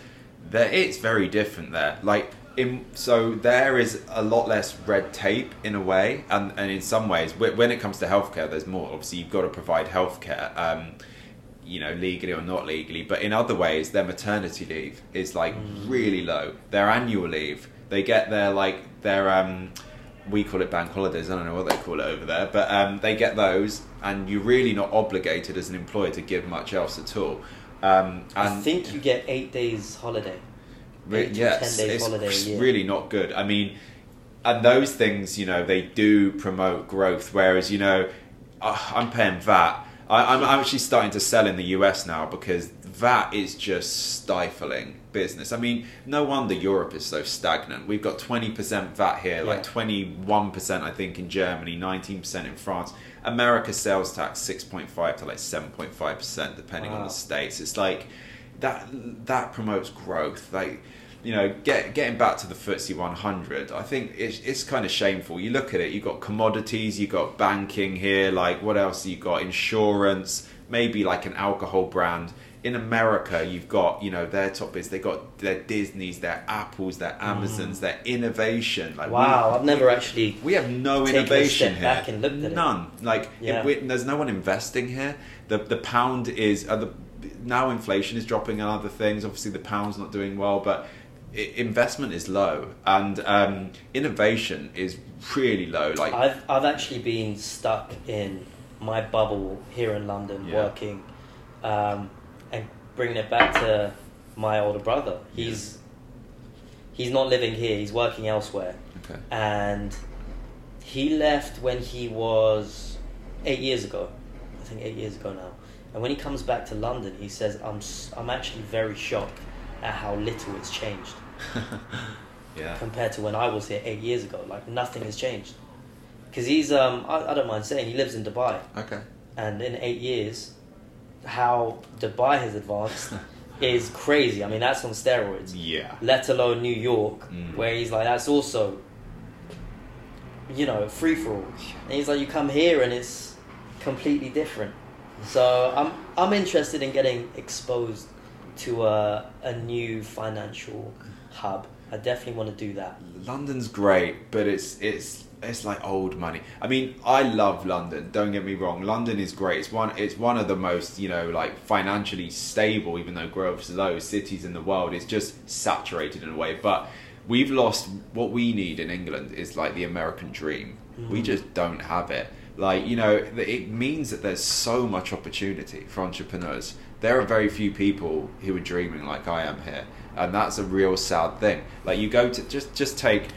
that it's very different there. Like, in, so there is a lot less red tape in a way. And, and in some ways, when it comes to healthcare, there's more. Obviously, you've got to provide healthcare. Um, you know, legally or not legally, but in other ways, their maternity leave is like really low. Their annual leave, they get their like their um, we call it bank holidays. I don't know what they call it over there, but um, they get those, and you're really not obligated as an employer to give much else at all. Um, and I think you get eight days holiday. Re- eight yes, 10 days it's holiday a year. really not good. I mean, and those things, you know, they do promote growth. Whereas, you know, uh, I'm paying VAT. I, I'm I'm actually starting to sell in the US now because that is just stifling business. I mean, no wonder Europe is so stagnant. We've got 20% VAT here, like Yeah. 21%, I think, in Germany, 19% in France. America sales tax 6.5 to like 7.5%, depending on the states. It's like that that promotes growth. Like you know, get, getting back to the FTSE 100, I think it's, it's kind of shameful. You look at it, you've got commodities, you've got banking here, like what else you got? Insurance, maybe like an alcohol brand. In America, you've got, you know, their top is they got their Disney's, their Apples, their Amazons, their innovation. Like we- Wow, I've never actually. we have no innovation here. back and looked at it. None. Like Yeah. we, there's no one investing here. The the pound is uh, the, now inflation is dropping and other things. Obviously, the pound's not doing well, but investment is low and um, innovation is really low. Like I've I've actually been stuck in my bubble here in London, Yeah. working, um, and bringing it back to my older brother. He's he's not living here. He's working elsewhere, okay, and he left when he was eight years ago. I think eight years ago now. And when he comes back to London, he says, "I'm I'm actually very shocked at how little it's changed." yeah, compared to when I was here eight years ago. Like nothing has changed. Because he's, um, I, I don't mind saying, he lives in Dubai, okay, and in eight years, how Dubai has advanced is crazy. I mean, that's on steroids. yeah, Let alone New York, Mm. where he's like, that's also, you know, free for all. And he's like, you come here and it's completely different. So I'm, I'm interested in getting exposed to a, a new financial hub. I definitely want to do that. London's great, but it's it's it's like old money. I mean, I love London. Don't get me wrong. London is great. It's one it's one of the most you know like financially stable, even though growth's low, cities in the world. It's just saturated in a way, but. We've lost what we need in England is like the American dream. We Mhm. just don't have it. Like, you know, it means that there's so much opportunity for entrepreneurs. There are very few people who are dreaming like I am here, and that's a real sad thing. Like, you go to just just take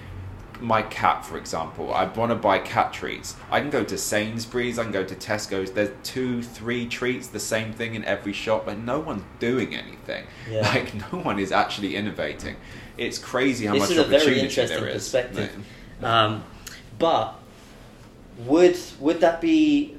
my cat, for example, I want to buy cat treats. I can go to Sainsbury's, I can go to Tesco's. There's two, three treats, the same thing in every shop, and no one's doing anything. Yeah. Like no one is actually innovating. It's crazy how this much is a very interesting is. perspective. Um, but would would that be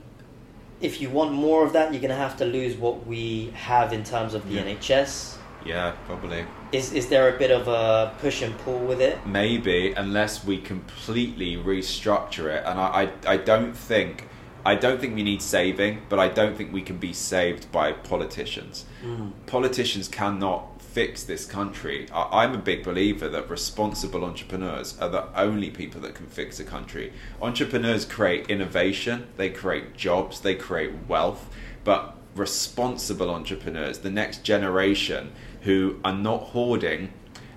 if you want more of that, you're going to have to lose what we have in terms of the Yeah. NHS. yeah, probably. Is is there a bit of a push and pull with it? maybe unless we completely restructure it and I, I, I don't think I don't think we need saving but I don't think we can be saved by politicians hmm. politicians cannot fix this country I, I'm a big believer that responsible entrepreneurs are the only people that can fix a country entrepreneurs create innovation they create jobs they create wealth but responsible entrepreneurs the next generation who are not hoarding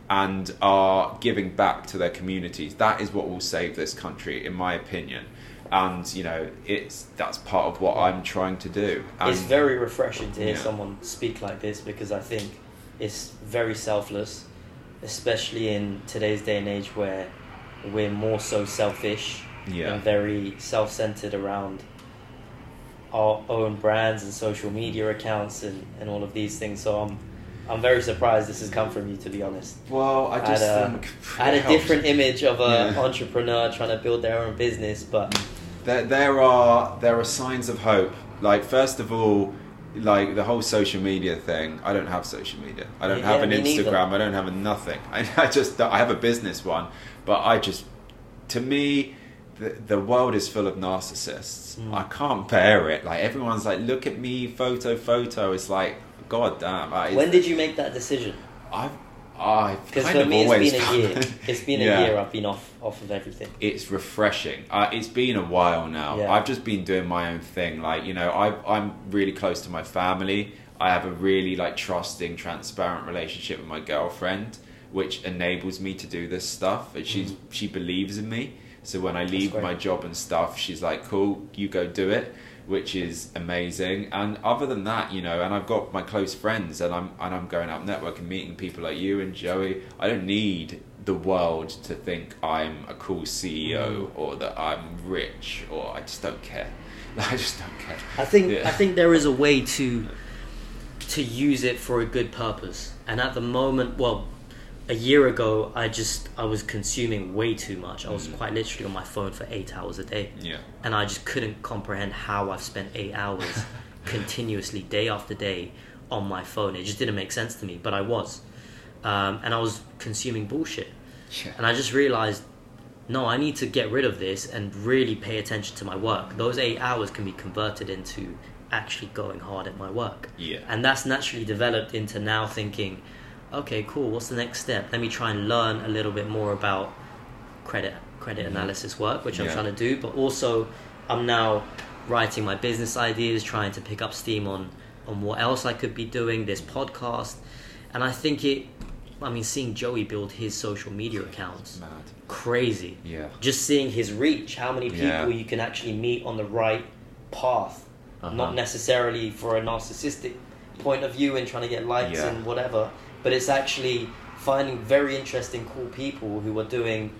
and are giving back to their communities. That is what will save this country, in my opinion. And you know, it's that's part of what I'm trying to do. And it's very refreshing to hear Yeah. someone speak like this because I think it's very selfless, especially in today's day and age where we're more so selfish Yeah. and very self-centered around our own brands and social media accounts and, and all of these things. So I'm I'm very surprised this has come from you, to be honest. well, I I just had a, I had a different image of an Yeah. entrepreneur trying to build their own business, but There, there are there are signs of hope. Like first of all, like the whole social media thing. I don't have social media. I don't Yeah, have an me neither. Instagram. I don't have a nothing. I, I just I have a business one, but I just to me. The, the world is full of narcissists. Mm. I can't bear it. Like everyone's like, "Look at me, photo, photo." It's like, God damn. I, when did you make that decision? I've, I've Because kind for of me, always it's been a year. found- It's been a year I've been off off of everything. it's refreshing. Uh, it's been a while now. Yeah. I've just been doing my own thing. Like you know, I, I'm really close to my family. I have a really like trusting, transparent relationship with my girlfriend, which enables me to do this stuff. And she's Mm. she believes in me. So when I leave my job and stuff, she's like, "Cool, you go do it." Which is amazing, and other than that, you know, and I've got my close friends, and I'm and I'm going out networking, meeting people like you and Joey. I don't need the world to think I'm a cool CEO Mm. or that I'm rich or I just don't care. I just don't care. I think Yeah. I think there is a way to to use it for a good purpose. And at the moment, well, a year ago, I just I was consuming way too much. I was Mm. quite literally on my phone for eight hours a day, Yeah. and I just couldn't comprehend how I've spent eight hours continuously, day after day, on my phone. It just didn't make sense to me, but I was, um, and I was consuming bullshit. Yeah. And I just realized, no, I need to get rid of this and really pay attention to my work. Those eight hours can be converted into actually going hard at my work. Yeah. And that's naturally developed into now thinking, okay, cool, what's the next step? Let me try and learn a little bit more about credit credit analysis work, which I'm Yeah. trying to do, but also I'm now writing my business ideas, trying to pick up steam on on what else I could be doing, this podcast. And I think it I mean seeing Joey build his social media accounts Mad. crazy. Yeah. Just seeing his reach, how many people Yeah. you can actually meet on the right path, Uh-huh. not necessarily for a narcissistic point of view and trying to get likes Yeah. and whatever, but it's actually finding very interesting, cool people who are doing,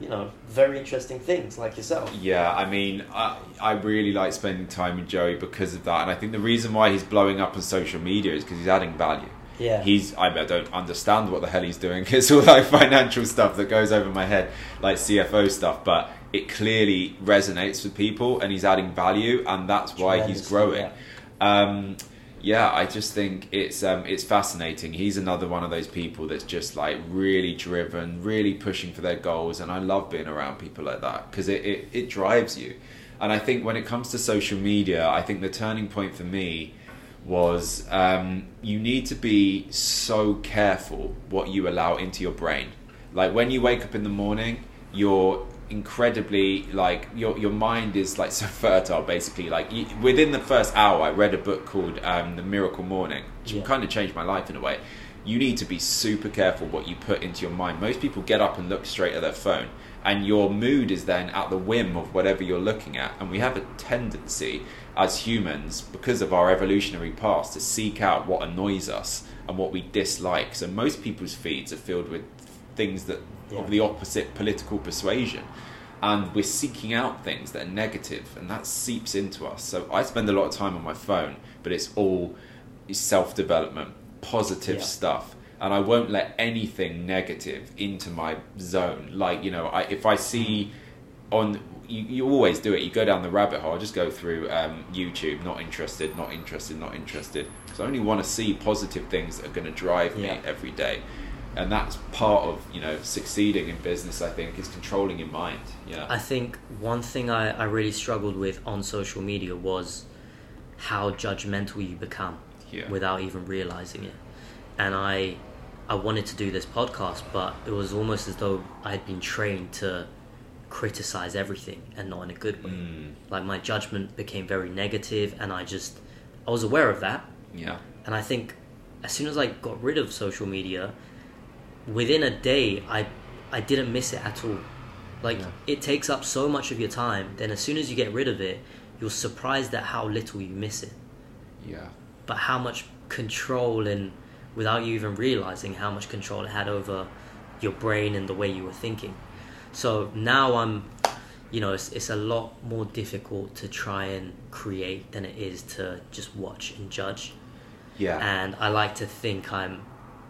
you know, very interesting things like yourself. Yeah, I mean, I, I really like spending time with Joey because of that, and I think the reason why he's blowing up on social media is because he's adding value. Yeah. He's I don't understand what the hell he's doing. It's all like financial stuff that goes over my head, like CFO stuff, but it clearly resonates with people, and he's adding value, and that's why he's growing. Um, yeah, I just think it's um, it's fascinating. He's another one of those people that's just like really driven, really pushing for their goals, and I love being around people like that because it, it, it drives you. And I think when it comes to social media, I think the turning point for me was um, you need to be so careful what you allow into your brain. Like when you wake up in the morning, you're incredibly like your your mind is like so fertile basically. Like you, within the first hour i read a book called um, the miracle morning which Yeah. kind of changed my life in a way. You need to be super careful what you put into your mind. Most people get up and look straight at their phone and your mood is then at the whim of whatever you're looking at. And we have a tendency as humans because of our evolutionary past to seek out what annoys us and what we dislike. So most people's feeds are filled with things that Yeah. of the opposite political persuasion. And we're seeking out things that are negative, and that seeps into us. So I spend a lot of time on my phone, but it's all self development, positive Yeah. stuff, and I won't let anything negative into my zone. Like you know, I, if I see on you, you always do it. You go down the rabbit hole. I just go through um, YouTube. Not interested. Not interested. Not interested. Because I only want to see positive things that are going to drive me every day, and that's part of you know succeeding in business. I think is controlling your mind. Yeah. I think one thing I, I really struggled with on social media was how judgmental you become Yeah. without even realizing it. And I I wanted to do this podcast, but it was almost as though I had been trained to criticize everything and not in a good way. Mm, Like my judgment became very negative and I just I was aware of that yeah. and I think as soon as I got rid of social media, within a day, I I didn't miss it at all. Like Yeah. it takes up so much of your time. Then as soon as you get rid of it, you're surprised at how little you miss it, Yeah. but how much control and without you even realizing how much control it had over your brain and the way you were thinking. So now I'm, you know, it's, it's a lot more difficult to try and create than it is to just watch and judge Yeah. and I like to think I'm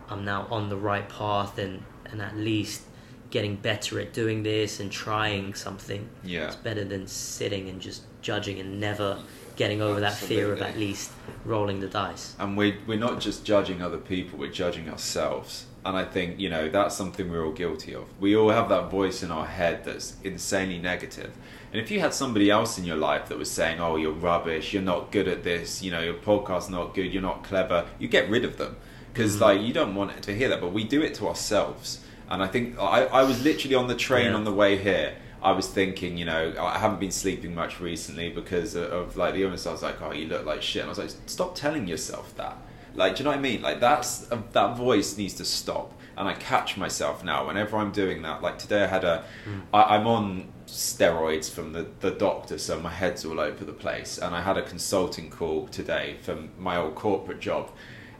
I'm now on the right path and and at least getting better at doing this and trying something. Yeah. It's better than sitting and just judging and never getting over that fear of at least rolling the dice. and we we're not just judging other people we're judging ourselves and i think you know that's something we're all guilty of we all have that voice in our head that's insanely negative. negative and if you had somebody else in your life that was saying oh you're rubbish you're not good at this you know your podcast's not good you're not clever you get rid of them because like you don't want to hear that but we do it to ourselves and i think i, I was literally on the train Yeah. on the way here I was thinking, you know, I haven't been sleeping much recently because of, of like the illness. I was like, oh, you look like shit. And I was like, stop telling yourself that. Like, do you know what I mean? Like, that's uh, that voice needs to stop. And I catch myself now whenever I'm doing that. Like today, I had a, I, I'm on steroids from the the doctor, so my head's all over the place. And I had a consulting call today from my old corporate job,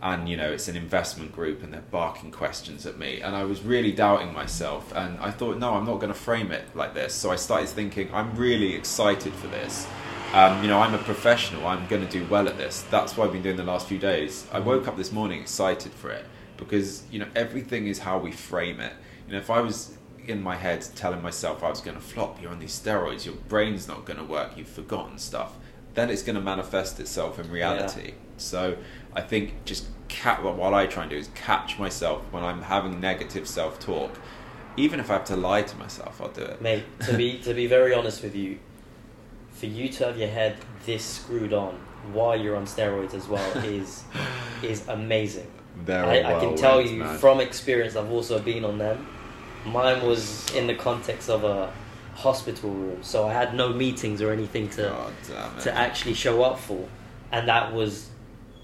and you know it's an investment group and they're barking questions at me. And i was really doubting myself and i thought no i'm not going to frame it like this. So i started thinking i'm really excited for this. Um, you know i'm a professional. I'm going to do well at this. That's what i've been doing the last few days. I woke up this morning excited for it because you know everything is how we frame it. You know if i was in my head telling myself i was going to flop you're on these steroids your brain's not going to work you've forgotten stuff then it's going to manifest itself in reality. So I think just what I try and do is catch myself when I'm having negative self talk. Even if I have to lie to myself, I'll do it. Mate, to be to be very honest with you, for you to have your head this screwed on while you're on steroids as well is is amazing. I, I can tell you man. from experience, I've also been on them. Mine was in the context of a hospital room, so I had no meetings or anything to God damn it. to actually show up for, and that was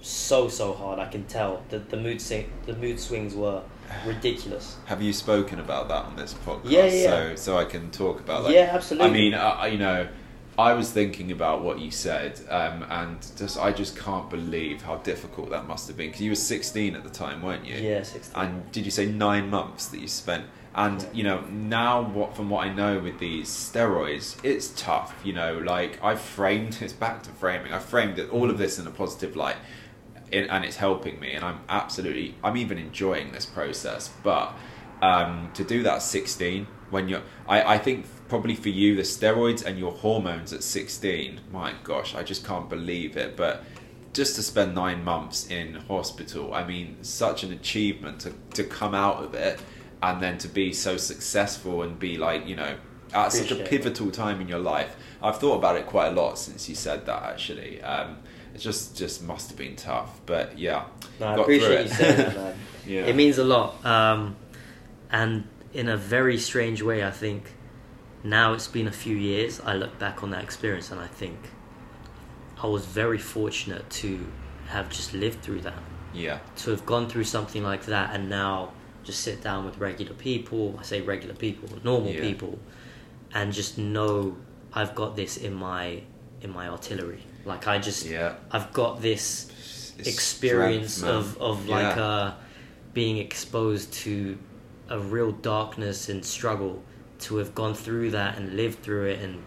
so so hard. I can tell that the mood sing- the mood swings were ridiculous. Have you spoken about that on this podcast? Yeah, yeah. So, so I can talk about that. Yeah, absolutely. I mean, I, you know, I was thinking about what you said, um, and just I just can't believe how difficult that must have been because you were 16 at the time, weren't you? Yeah, 16. And did you say nine months that you spent? And Yeah. you know, now what from what I know with these steroids, it's tough. You know, like I framed it's back to framing. I framed it, all of this in a positive light, and it's helping me. And I'm absolutely, I'm even enjoying this process. But um, to do that at 16, when you're, I, I think probably for you, the steroids and your hormones at 16, my gosh, I just can't believe it. But just to spend nine months in hospital, I mean, such an achievement to, to come out of it and then to be so successful and be like, you know, at such a pivotal time in your life. I've thought about it quite a lot since you said that actually. Um, it just just must have been tough, but yeah. No, I appreciate it. you saying that, man. Yeah. It means a lot. Um, and in a very strange way, I think now it's been a few years, I look back on that experience and I think I was very fortunate to have just lived through that. Yeah. To have gone through something like that and now just sit down with regular people, I say regular people, normal Yeah. people, and just know I've got this in my in my artillery. Like I just Yeah. I've got this It's experience strength, of of like Yeah. uh being exposed to a real darkness and struggle to have gone through that and lived through it and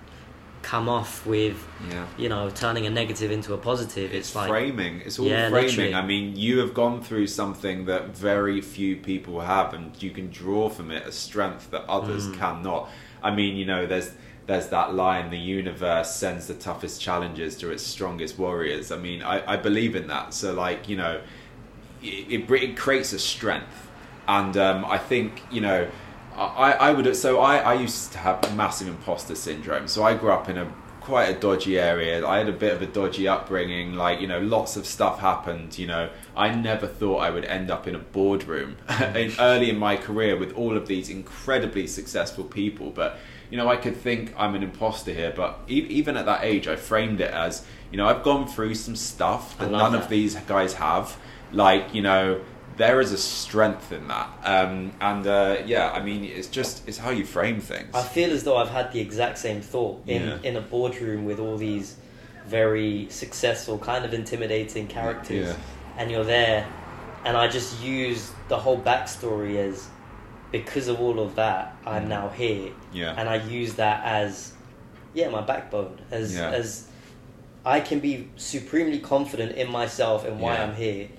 come off with Yeah. you know turning a negative into a positive. It's, like framing. It's all Yeah, framing. literally. I mean, you have gone through something that very few people have, and you can draw from it a strength that others Mm. cannot. I mean, you know, there's there's that line: the universe sends the toughest challenges to its strongest warriors. I mean, I, I believe in that. So, like, you know, it, it, it creates a strength, and um, I think you know. I, I would so I, I used to have massive imposter syndrome. So I grew up in a quite a dodgy area. I had a bit of a dodgy upbringing. Like you know, lots of stuff happened. You know, I never thought I would end up in a boardroom in, early in my career with all of these incredibly successful people. But you know, I could think I'm an imposter here. But e- even at that age, I framed it as you know, I've gone through some stuff that none of these guys have. Like you know. There is a strength in that, um, and uh, yeah, I mean, it's just it's how you frame things. I feel as though I've had the exact same thought in Yeah. in a boardroom with all these very successful, kind of intimidating characters, Yeah. and you're there, and I just use the whole backstory as because of all of that, I'm now here, Yeah. and I use that as yeah my backbone as Yeah. as I can be supremely confident in myself and why Yeah. I'm here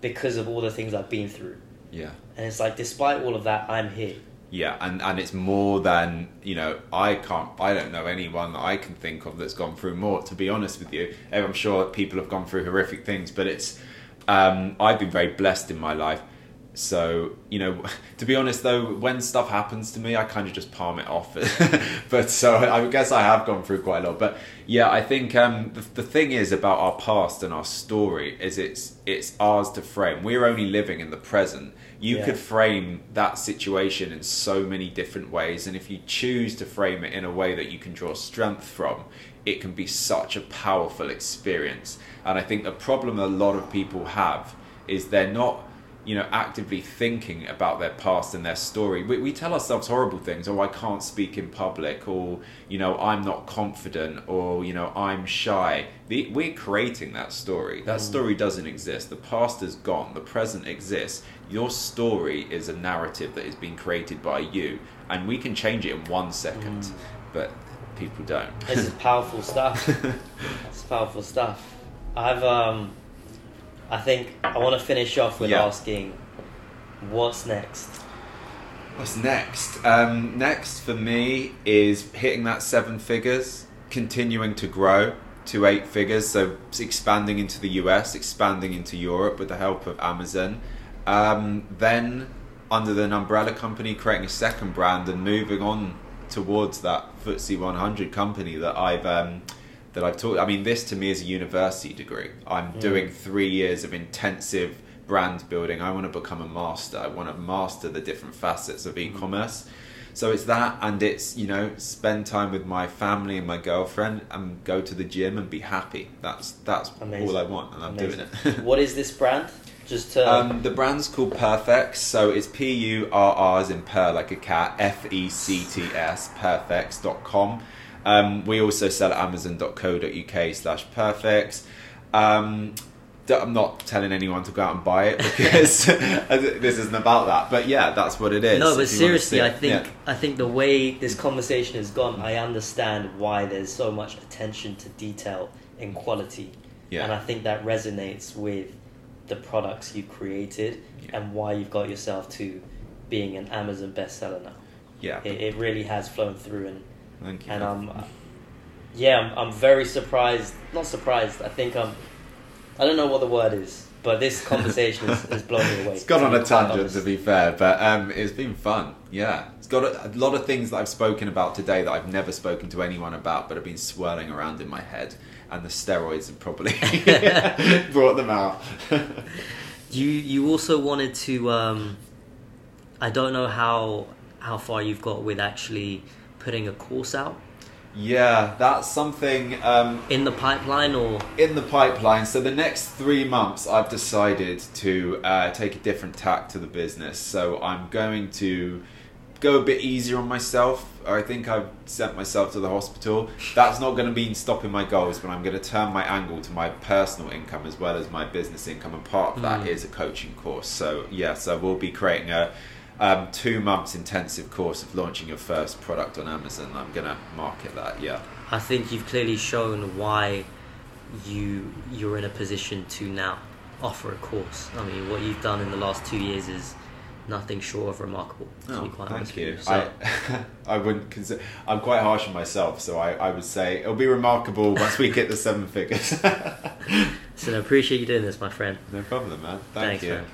because of all the things I've been through. yeah. And it's like, despite all of that, I'm here. Yeah, and, and it's more than you know. I can't. I don't know anyone that I can think of that's gone through more. To be honest with you, I'm sure people have gone through horrific things, but it's. Um, I've been very blessed in my life, so you know. To be honest, though, when stuff happens to me, I kind of just palm it off. but so I guess I have gone through quite a lot. But yeah, I think um, the, the thing is about our past and our story is it's it's ours to frame. We're only living in the present. You Yeah. could frame that situation in so many different ways and if you choose to frame it in a way that you can draw strength from it can be such a powerful experience and i think the problem a lot of people have is they're not you know actively thinking about their past and their story. We, we tell ourselves horrible things oh i can't speak in public or you know i'm not confident or you know i'm shy. The, we're creating that story. That story doesn't exist. The past is gone. The present exists. Your story is a narrative that is being created by you and we can change it in one second. But people don't. This is powerful stuff. It's powerful stuff. I've um, I think I want to finish off with Yeah. asking, what's next? What's next? Um, next for me is hitting that seven figures, continuing to grow to eight figures, so expanding into the US, expanding into Europe with the help of Amazon. Um, then, under the umbrella company, creating a second brand and moving on towards that FTSE 100 company that I've um, that I've taught. I mean, this to me is a university degree. I'm Mm. doing three years of intensive brand building. I want to become a master. I want to master the different facets of e-commerce. So it's that, and it's you know spend time with my family and my girlfriend, and go to the gym and be happy. That's that's Amazing. all I want, and I'm doing it. what is this brand? Just to Um, the brand's called Purrfects, so it's P U R R as in purr like a cat, F E C T S, Purrfects.com. Um, we also sell at amazon.co.uk slash Purrfects. Um, I'm not telling anyone to go out and buy it because this isn't about that. But yeah, that's what it is. no, but if you want to seriously, I think Yeah. I think the way this conversation has gone, I understand why there's so much attention to detail and quality, Yeah. and I think that resonates with the products you've created Yeah. and why you've got yourself to being an Amazon bestseller now. Yeah. It, it really has flown through, and Thank you. and I'm yeah, I'm, I'm very surprised. Not surprised. I think I'm. I don't know what the word is, but this conversation has, has blown me away. It's gone on a tangent, to be fair, but um, it's been fun. Yeah, it's got a, a lot of things that I've spoken about today that I've never spoken to anyone about, but have been swirling around in my head, and the steroids have probably brought them out. You you also wanted to. Um, I don't know how how far you've got with actually putting a course out yeah, that's something um, in the pipeline, or in the pipeline. So the next three months, I've decided to uh, take a different tack to the business. So I'm going to go a bit easier on myself. I think I've sent myself to the hospital. That's not going to mean stopping my goals, but I'm going to turn my angle to my personal income as well as my business income. And part of that Mm. is a coaching course. So yes, I will be creating a um, two months intensive course of launching your first product on Amazon. I'm gonna market that. Yeah. I think you've clearly shown why you you're in a position to now offer a course. I mean, what you've done in the last two years is nothing short of remarkable. To Oh, be quite thank you. you. So, I, I wouldn't consider. I'm quite harsh on myself, so I, I would say it'll be remarkable once we get the seven figures. so I appreciate you doing this, my friend. no problem, man. Thank Thanks, you. man.